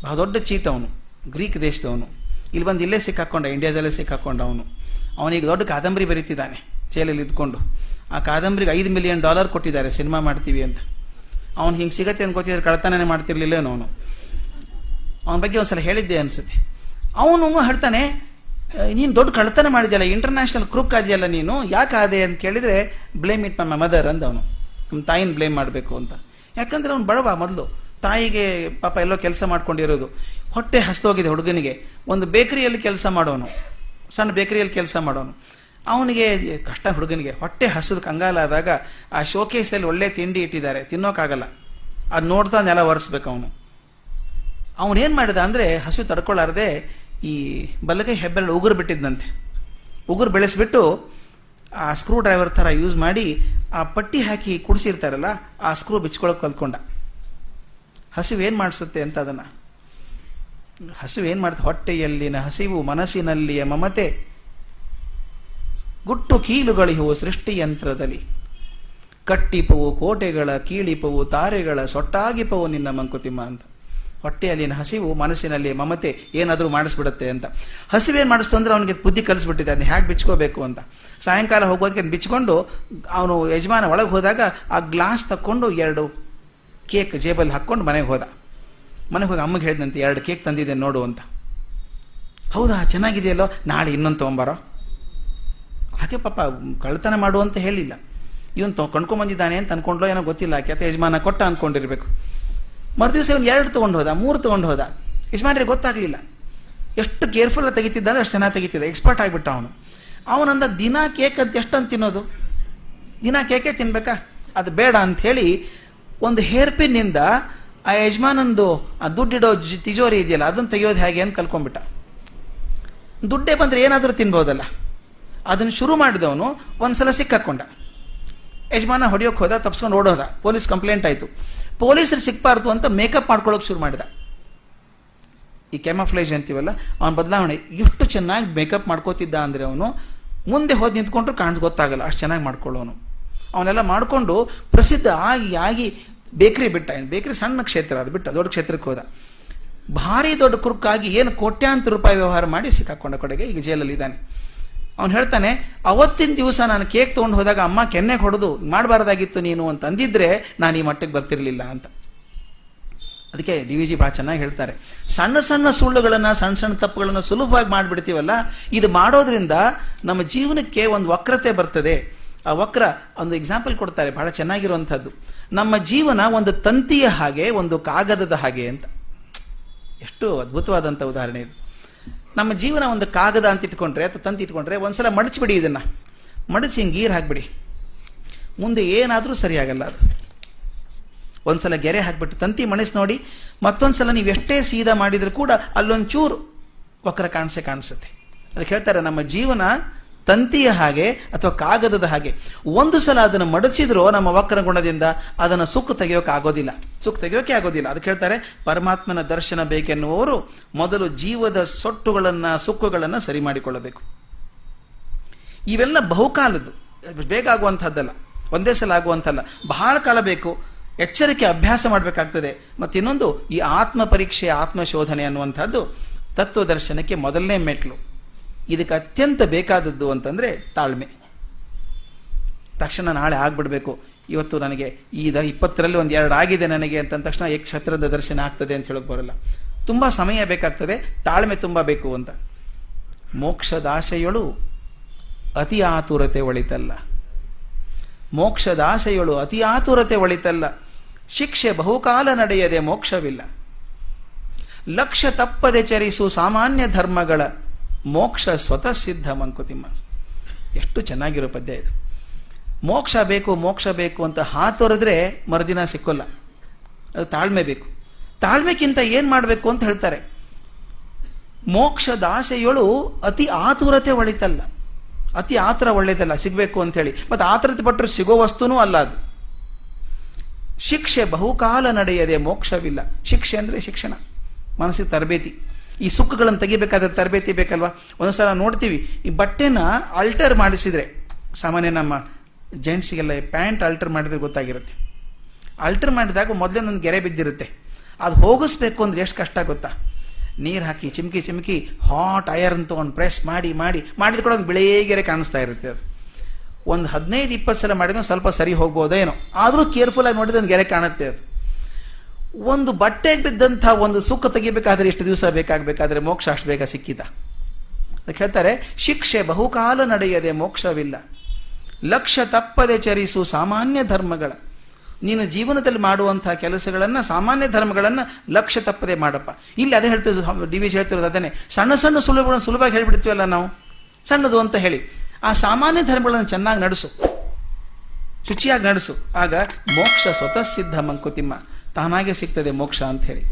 ಬಹಳ ದೊಡ್ಡ ಚೀಟ್ ಅವನು. ಗ್ರೀಕ್ ದೇಶದವನು. ಇಲ್ಲಿ ಬಂದು ಇಲ್ಲೇ ಸಿಕ್ಕಾಕೊಂಡ, ಇಂಡಿಯಾದಲ್ಲೇ ಸಿಕ್ಕಾಕೊಂಡ ಅವನು. ಅವನಿಗೆ ದೊಡ್ಡ ಕಾದಂಬರಿ ಬರೀತಿದ್ದಾನೆ, ಜೈಲಲ್ಲಿ ಇದ್ಕೊಂಡು. ಆ ಕಾದಂಬರಿಗೆ ಐದು ಮಿಲಿಯನ್ ಡಾಲರ್ ಕೊಟ್ಟಿದ್ದಾರೆ ಸಿನಿಮಾ ಮಾಡ್ತೀವಿ ಅಂತ. ಅವ್ನು ಹಿಂಗೆ ಸಿಗತ್ತೆ ಅಂತ ಗೊತ್ತಿದ್ರೆ ಕಳ್ತನೇ ಮಾಡ್ತಿರ್ಲಿಲ್ಲೇನೋ ಅವನು. ಅವನ ಬಗ್ಗೆ ಒಂದ್ಸಲ ಹೇಳಿದ್ದೆ ಅನ್ಸುತ್ತೆ. ಅವನು ಹೇಳ್ತಾನೆ ನೀನು ದೊಡ್ಡ ಕಳ್ತನ ಮಾಡಿದೆಯಲ್ಲ ಇಂಟರ್ನ್ಯಾಷನಲ್ ಕ್ರೂಕ್ ಆದ್ಯಲ್ಲ ನೀನು, ಯಾಕೆ ಆದೆ? ಅಂತ ಕೇಳಿದ್ರೆ ಬ್ಲೇಮ್ ಇಟ್ ಮೈ ಮದರ್ ಅಂದ ಅವನು ನಮ್ಮ ತಾಯಿನ ಬ್ಲೇಮ್ ಮಾಡಬೇಕು ಅಂತ. ಯಾಕಂದ್ರೆ ಅವ್ನು ಬಡವ ಮೊದಲು. ತಾಯಿಗೆ ಪಾಪ ಎಲ್ಲೋ ಕೆಲಸ ಮಾಡ್ಕೊಂಡಿರೋದು. ಹೊಟ್ಟೆ ಹಸ್ತೋಗಿದೆ ಹುಡುಗನಿಗೆ. ಒಂದು ಬೇಕರಿಯಲ್ಲಿ ಕೆಲಸ ಮಾಡೋನು. ಸಣ್ಣ ಬೇಕರಿಯಲ್ಲಿ ಕೆಲಸ ಮಾಡೋನು. ಅವನಿಗೆ ಕಷ್ಟ ಹುಡುಗನಿಗೆ. ಹೊಟ್ಟೆ ಹಸಿದು ಕಂಗಾಲಾದಾಗ ಆ ಶೋಕೇಸಲ್ಲಿ ಒಳ್ಳೆ ತಿಂಡಿ ಇಟ್ಟಿದ್ದಾರೆ. ತಿನ್ನೋಕ್ಕಾಗಲ್ಲ ಅದು ನೋಡ್ತಾ ನೆಲ ಒರೆಸ್ಬೇಕು ಅವನು. ಅವನೇನು ಮಾಡಿದ ಅಂದರೆ ಹಸು ತಡ್ಕೊಳ್ಳಾರ್ದೆ ಈ ಬಲಗೈ ಹೆಬ್ಬೆರಳು ಉಗುರು ಬಿಟ್ಟಿದ್ದಂತೆ. ಉಗುರು ಬೆಳೆಸ್ಬಿಟ್ಟು ಆ ಸ್ಕ್ರೂ ಡ್ರೈವರ್ ಥರ ಯೂಸ್ ಮಾಡಿ ಆ ಪಟ್ಟಿ ಹಾಕಿ ಕುಡಿಸಿರ್ತಾರಲ್ಲ, ಆ ಸ್ಕ್ರೂ ಬಿಚ್ಕೊಳಕ್ಕೆ ಕಲ್ತ್ಕೊಂಡ. ಹಸಿವು ಏನು ಮಾಡಿಸುತ್ತೆ ಅಂತ ಅದನ್ನು? ಹಸಿವು ಏನು ಮಾಡುತ್ತೆ ಹೊಟ್ಟೆಯಲ್ಲಿನ ಹಸಿವು, ಮನಸ್ಸಿನಲ್ಲಿಯ ಮಮತೆ. ಗುಟ್ಟು ಕೀಲುಗಳಿಹುವು ಸೃಷ್ಟಿಯಂತ್ರದಲ್ಲಿ. ಕಟ್ಟಿಪವು ಕೋಟೆಗಳ, ಕೀಳಿಪವು ತಾರೆಗಳ, ಸೊಟ್ಟಾಗಿಪವು ನಿನ್ನ ಮಂಕುತಿಮ್ಮ ಅಂತ. ಹೊಟ್ಟೆಯಲ್ಲಿನ ಹಸಿವು ಮನಸ್ಸಿನಲ್ಲಿ ಮಮತೆ ಏನಾದರೂ ಮಾಡಿಸ್ಬಿಡುತ್ತೆ ಅಂತ. ಹಸಿವೇನು ಮಾಡಿಸ್ತು ಅಂದ್ರೆ ಅವನಿಗೆ ಬುದ್ಧಿ ಕಲಿಸ್ಬಿಟ್ಟಿದೆ ಅದನ್ನ ಹೇಗೆ ಬಿಚ್ಕೋಬೇಕು ಅಂತ. ಸಾಯಂಕಾಲ ಹೋಗೋದಕ್ಕೆ ಅದನ್ನ ಬಿಚ್ಕೊಂಡು ಅವನು ಯಜಮಾನ ಒಳಗೆ ಹೋದಾಗ ಆ ಗ್ಲಾಸ್ ತಕ್ಕೊಂಡು ಎರಡು ಕೇಕ್ ಜೇಬಲ್ಲಿ ಹಾಕ್ಕೊಂಡು ಮನೆಗೆ ಹೋದ. ಮನೆಗೆ ಹೋಗಿ ಅಮ್ಮಗೆ ಹೇಳಿದಂತೆ ಎರಡು ಕೇಕ್ ತಂದಿದೆ ನೋಡು ಅಂತ. ಹೌದಾ, ಚೆನ್ನಾಗಿದೆಯಲ್ಲೋ, ನಾಳೆ ಇನ್ನೊಂದು ತೊಗೊಂಬಾರೋ. ಹಾಗೆ ಪಾಪ ಕಳ್ತನ ಮಾಡು ಅಂತ ಹೇಳಿಲ್ಲ. ಇವನು ತೊ ಕೊಂಡ್ಕೊಂಬಂದಿದ್ದಾನೆ ಅಂತ ಅನ್ಕೊಂಡ್ಲೋ ಏನೋ ಗೊತ್ತಿಲ್ಲ, ಆಕೆ ಯಜಮಾನ ಕೊಟ್ಟ ಅನ್ಕೊಂಡಿರ್ಬೇಕು. ಮರುದಿವಸ ಇವನು ಎರಡು ತೊಗೊಂಡು ಹೋದ ಮೂರು ತೊಗೊಂಡು ಹೋದ ಯಜಮಾನ್ರಿಗೆ ಗೊತ್ತಾಗಲಿಲ್ಲ. ಎಷ್ಟು ಕೇರ್ಫುಲ್ ತೆಗಿತಿದ್ದ ಅಂದ್ರೆ ಅಷ್ಟು ಚೆನ್ನಾಗಿ ತೆಗಿತಿದ್ದ, ಎಕ್ಸ್ಪರ್ಟ್ ಆಗಿಬಿಟ್ಟ ಅವನು. ಅವನಂದ ದಿನ ಕೇಕ್ ಅಂತ ಎಷ್ಟಂತ ತಿನ್ನೋದು? ದಿನ ಕೇಕೇ ತಿನ್ಬೇಕಾ? ಅದು ಬೇಡ ಅಂಥೇಳಿ ಒಂದು ಹೇರ್ ಪಿನ್ನಿಂದ ಆ ಯಜಮಾನಂದು ಆ ದುಡ್ಡಿಡೋ ತಿಜೋರಿ ಇದೆಯಲ್ಲ, ಅದನ್ನು ತೆಗೆಯೋದು ಹೇಗೆ ಅಂತ ಕಲ್ಕೊಂಡ್ಬಿಟ್ಟ. ದುಡ್ಡೇ ಬಂದರೆ ಏನಾದರೂ ತಿನ್ಬೋದಲ್ಲ. ಅದನ್ನು ಶುರು ಮಾಡಿದವನು ಒಂದ್ಸಲ ಸಿಕ್ಕಾಕೊಂಡ. ಯಜಮಾನ ಹೊಡಿಯೋಕೆ ಹೋದ, ತಪ್ಸ್ಕೊಂಡು ಓಡೋದ. ಪೊಲೀಸ್ ಕಂಪ್ಲೇಂಟ್ ಆಯಿತು. ಪೊಲೀಸರು ಸಿಕ್ಬಾರ್ದು ಅಂತ ಮೇಕಪ್ ಮಾಡ್ಕೊಳ್ಳೋಕೆ ಶುರು ಮಾಡಿದ. ಈ ಕೆಮಫ್ಲೇಜ್ ಅಂತೀವಲ್ಲ, ಅವನ ಬದಲಾವಣೆ. ಎಷ್ಟು ಚೆನ್ನಾಗಿ ಮೇಕಪ್ ಮಾಡ್ಕೋತಿದ್ದ ಅಂದರೆ ಅವನು, ಮುಂದೆ ಹೋಗಿ ನಿಂತ್ಕೊಂಡ್ರು ಕಾಣ್ದು ಗೊತ್ತಾಗಲ್ಲ, ಅಷ್ಟು ಚೆನ್ನಾಗಿ ಮಾಡ್ಕೊಳ್ಳೋನು. ಅವನೆಲ್ಲ ಮಾಡಿಕೊಂಡು ಪ್ರಸಿದ್ಧ ಆಗಿ ಆಗಿ ಬೇಕ್ರಿ ಬಿಟ್ಟ, ಬೇಕ್ರಿ ಸಣ್ಣ ಕ್ಷೇತ್ರ ಅದು ಬಿಟ್ಟ, ದೊಡ್ಡ ಕ್ಷೇತ್ರಕ್ಕೆ ಹೋದ. ಭಾರಿ ದೊಡ್ಡ ಕುರುಕಾಗಿ ಏನು ಕೋಟ್ಯಾಂತರ ರೂಪಾಯಿ ವ್ಯವಹಾರ ಮಾಡಿ ಸಿಕ್ಕಾಕೊಂಡ ಕಡೆಗೆ ಈಗ ಜೈಲಲ್ಲಿ ಇದ್ದಾನೆ. ಅವನು ಹೇಳ್ತಾನೆ, ಅವತ್ತಿನ ದಿವಸ ನಾನು ಕೇಕ್ ತೊಗೊಂಡು ಹೋದಾಗ ಅಮ್ಮ ಕೆನ್ನೆಗೆ ಹೊಡೆದು ಮಾಡಬಾರ್ದಾಗಿತ್ತು ನೀನು ಅಂತ ಅಂದಿದ್ರೆ ನಾನು ಈ ಮಟ್ಟಕ್ಕೆ ಬರ್ತಿರ್ಲಿಲ್ಲ ಅಂತ. ಅದಕ್ಕೆ ಡಿ ವಿ ಜಿ ಭಾಳ ಚೆನ್ನಾಗಿ ಹೇಳ್ತಾರೆ. ಸಣ್ಣ ಸಣ್ಣ ಸುಳ್ಳುಗಳನ್ನು, ಸಣ್ಣ ಸಣ್ಣ ತಪ್ಪುಗಳನ್ನು ಸುಲಭವಾಗಿ ಮಾಡಿಬಿಡ್ತೀವಲ್ಲ, ಇದು ಮಾಡೋದ್ರಿಂದ ನಮ್ಮ ಜೀವನಕ್ಕೆ ಒಂದು ವಕ್ರತೆ ಬರ್ತದೆ. ಆ ವಕ್ರ ಒಂದು ಎಕ್ಸಾಂಪಲ್ ಕೊಡ್ತಾರೆ, ಬಹಳ ಚೆನ್ನಾಗಿರುವಂಥದ್ದು. ನಮ್ಮ ಜೀವನ ಒಂದು ತಂತಿಯ ಹಾಗೆ, ಒಂದು ಕಾಗದದ ಹಾಗೆ ಅಂತ. ಎಷ್ಟು ಅದ್ಭುತವಾದಂಥ ಉದಾಹರಣೆ ಇದು. ನಮ್ಮ ಜೀವನ ಒಂದು ಕಾಗದ ಅಂತ ಇಟ್ಕೊಂಡ್ರೆ, ಅಥವಾ ತಂತಿ ಇಟ್ಕೊಂಡ್ರೆ, ಒಂದ್ಸಲ ಮಡಚಿಬಿಡಿ ಇದನ್ನ. ಮಡಚಿ ಹಿಂಗೆ ಗೀರ್ ಹಾಕ್ಬಿಡಿ. ಮುಂದೆ ಏನಾದರೂ ಸರಿಯಾಗಲ್ಲ ಅದು. ಒಂದ್ಸಲ ಗೆರೆ ಹಾಕ್ಬಿಟ್ಟು ತಂತಿ ಮಣಿಸಿ ನೋಡಿ, ಮತ್ತೊಂದ್ಸಲ ನೀವು ಎಷ್ಟೇ ಸೀದಾ ಮಾಡಿದರೂ ಕೂಡ ಅಲ್ಲೊಂಚೂರು ವಕ್ರ ಕಾಣಿಸೆ ಕಾಣಿಸುತ್ತೆ. ಅದಕ್ಕೆ ಹೇಳ್ತಾರೆ, ನಮ್ಮ ಜೀವನ ತಂತಿಯ ಹಾಗೆ ಅಥವಾ ಕಾಗದದ ಹಾಗೆ. ಒಂದು ಸಲ ಅದನ್ನು ಮಡಚಿದ್ರೂ ನಮ್ಮ ವಕ್ರ ಗುಣದಿಂದ ಅದನ್ನು ಸುಕ್ಕು ತೆಗೆಯೋಕೆ ಆಗೋದಿಲ್ಲ. ಸುಕ್ಕು ತೆಗೆಯೋಕೆ ಆಗೋದಿಲ್ಲ. ಅದಕ್ಕೆ ಹೇಳ್ತಾರೆ ಪರಮಾತ್ಮನ ದರ್ಶನ ಬೇಕೆನ್ನುವವರು ಮೊದಲು ಜೀವದ ಸೊಟ್ಟುಗಳನ್ನು, ಸುಕ್ಕುಗಳನ್ನು ಸರಿ ಮಾಡಿಕೊಳ್ಳಬೇಕು. ಇವೆಲ್ಲ ಬಹುಕಾಲದ್ದು. ಬೇಗ ಆಗುವಂಥದ್ದಲ್ಲ ಒಂದೇ ಸಲ ಆಗುವಂಥಲ್ಲ ಬಹಳ ಕಾಲ ಬೇಕು. ಎಚ್ಚರಿಕೆ ಅಭ್ಯಾಸ ಮಾಡಬೇಕಾಗ್ತದೆ. ಮತ್ತಿನ್ನೊಂದು, ಈ ಆತ್ಮ ಪರೀಕ್ಷೆ ಆತ್ಮ ಶೋಧನೆ ಅನ್ನುವಂಥದ್ದು ತತ್ವದರ್ಶನಕ್ಕೆ ಮೊದಲನೇ ಮೆಟ್ಲು ಇದಕ್ಕೆ ಅತ್ಯಂತ ಬೇಕಾದದ್ದು ಅಂತಂದರೆ ತಾಳ್ಮೆ. ತಕ್ಷಣ ನಾಳೆ ಆಗ್ಬಿಡ್ಬೇಕು. ಇವತ್ತು ನನಗೆ ಈಗ ಇಪ್ಪತ್ತರಲ್ಲಿ ಒಂದು ಎರಡು ಆಗಿದೆ ನನಗೆ ಅಂತ ತಕ್ಷಣ ಏಕ್ ಕ್ಷತ್ರದ ದರ್ಶನ ಆಗ್ತದೆ ಅಂತ ಹೇಳಕ್ ಬರಲ್ಲ. ತುಂಬ ಸಮಯ ಬೇಕಾಗ್ತದೆ, ತಾಳ್ಮೆ ತುಂಬ ಬೇಕು ಅಂತ. ಮೋಕ್ಷದಾಶೆಯಳು ಅತಿ ಆತುರತೆ ಒಳಿತಲ್ಲ. ಮೋಕ್ಷದಾಶೆಯಳು ಅತಿ ಆತುರತೆ ಒಳಿತಲ್ಲ. ಶಿಕ್ಷೆ ಬಹುಕಾಲ ನಡೆಯದೆ ಮೋಕ್ಷವಿಲ್ಲ. ಲಕ್ಷ ತಪ್ಪದೆ ಚರಿಸು ಸಾಮಾನ್ಯ ಧರ್ಮಗಳ ಮೋಕ್ಷ ಸ್ವತಃ ಸಿದ್ಧ ಮಂಕುತಿಮ್ಮ ಎಷ್ಟು ಚೆನ್ನಾಗಿರೋ ಪದ್ಯ ಇದು. ಮೋಕ್ಷ ಬೇಕು ಮೋಕ್ಷ ಬೇಕು ಅಂತ ಹಾತೊರೆದ್ರೆ ಮರುದಿನ ಸಿಕ್ಕೋಲ್ಲ. ಅದು ತಾಳ್ಮೆ ಬೇಕು. ತಾಳ್ಮೆಕ್ಕಿಂತ ಏನು ಮಾಡಬೇಕು ಅಂತ ಹೇಳ್ತಾರೆ. ಮೋಕ್ಷದ ಆಸೆಯೊಳು ಅತಿ ಆತುರತೆ ಒಳಿತಲ್ಲ. ಅತಿ ಆತರ ಒಳ್ಳೆಯದಲ್ಲ ಸಿಗಬೇಕು ಅಂತ ಹೇಳಿ. ಮತ್ತೆ ಆತುರತೆ ಪಟ್ಟರು ಸಿಗೋ ವಸ್ತುನೂ ಅಲ್ಲ ಅದು. ಶಿಕ್ಷೆ ಬಹುಕಾಲ ನಡೆಯದೆ ಮೋಕ್ಷವಿಲ್ಲ. ಶಿಕ್ಷೆ ಅಂದರೆ ಶಿಕ್ಷಣ. ಮನಸ್ಸಿಗೆ ತರಬೇತಿ. ಈ ಸುಕ್ಕುಗಳನ್ನು ತೆಗಿಬೇಕಾದ್ರೆ ತರಬೇತಿ ಬೇಕಲ್ವಾ? ಒಂದೊಂದ್ಸಲ ನೋಡ್ತೀವಿ. ಈ ಬಟ್ಟೆನ ಅಲ್ಟರ್ ಮಾಡಿಸಿದ್ರೆ, ಸಾಮಾನ್ಯ ನಮ್ಮ ಜೆಂಟ್ಸಿಗೆಲ್ಲ ಪ್ಯಾಂಟ್ ಅಲ್ಟರ್ ಮಾಡಿದ್ರೆ ಗೊತ್ತಾಗಿರುತ್ತೆ. ಅಲ್ಟರ್ ಮಾಡಿದಾಗ ಮೊದಲೇ ಒಂದು ಗೆರೆ ಬಿದ್ದಿರುತ್ತೆ. ಅದು ಹೋಗಿಸ್ಬೇಕು ಅಂದ್ರೆ ಎಷ್ಟು ಕಷ್ಟ ಗೊತ್ತಾ? ನೀರು ಹಾಕಿ, ಚಿಮ್ಕಿ ಚಿಮ್ಕಿ ಹಾಟ್ ಐರನ್ ತೊಗೊಂಡು ಪ್ರೆಸ್ ಮಾಡಿ ಮಾಡಿ, ಮಾಡಿದ ಕೂಡ ಒಂದು ಬಿಳೆಗೆರೆ ಕಾಣಿಸ್ತಾ ಇರುತ್ತೆ ಅದು. ಒಂದು ಹದಿನೈದು, ಇಪ್ಪತ್ತು ಸಲ ಮಾಡಿದ್ರೆ ಸ್ವಲ್ಪ ಸರಿ ಹೋಗ್ಬೋದೇನೋ. ಆದರೂ ಕೇರ್ಫುಲ್ ಆಗಿ ನೋಡಿದ್ರೆ ಒಂದು ಗೆರೆ ಕಾಣುತ್ತೆ ಅದು. ಒಂದು ಬಟ್ಟೆಗೆ ಬಿದ್ದಂಥ ಒಂದು ಸುಖ ತೆಗಿಬೇಕಾದ್ರೆ ಎಷ್ಟು ದಿವಸ ಬೇಕಾಗಬೇಕಾದ್ರೆ ಮೋಕ್ಷ ಅಷ್ಟು ಬೇಗ ಸಿಕ್ಕಿದ. ಅದಕ್ಕೆ ಹೇಳ್ತಾರೆ, ಶಿಕ್ಷೆ ಬಹುಕಾಲ ನಡೆಯದೆ ಮೋಕ್ಷವಿಲ್ಲ. ಲಕ್ಷ ತಪ್ಪದೆ ಚರಿಸು ಸಾಮಾನ್ಯ ಧರ್ಮಗಳ. ನೀನು ಜೀವನದಲ್ಲಿ ಮಾಡುವಂತಹ ಕೆಲಸಗಳನ್ನು, ಸಾಮಾನ್ಯ ಧರ್ಮಗಳನ್ನು ಲಕ್ಷ ತಪ್ಪದೆ ಮಾಡಪ್ಪ. ಇಲ್ಲಿ ಅದೇ ಹೇಳ್ತೀವಿ ಡಿ ವಿ ಹೇಳ್ತಿರೋದು ಅದನ್ನೇ. ಸಣ್ಣ ಸಣ್ಣ ಸುಲಭಗಳನ್ನು ಸುಲಭವಾಗಿ ಹೇಳಿಬಿಡ್ತೀವಲ್ಲ ನಾವು? ಸಣ್ಣದು ಅಂತ ಹೇಳಿ. ಆ ಸಾಮಾನ್ಯ ಧರ್ಮಗಳನ್ನು ಚೆನ್ನಾಗಿ ನಡೆಸು. ಶುಚಿಯಾಗಿ ನಡೆಸು. ಆಗ ಮೋಕ್ಷ ಸ್ವತಃ ಸಿದ್ಧ ಮಂಕುತಿಮ್ಮ. ತಾನಾಗೆ ಸಿಗ್ತದೆ ಮೋಕ್ಷ ಅಂತ ಹೇಳಿ.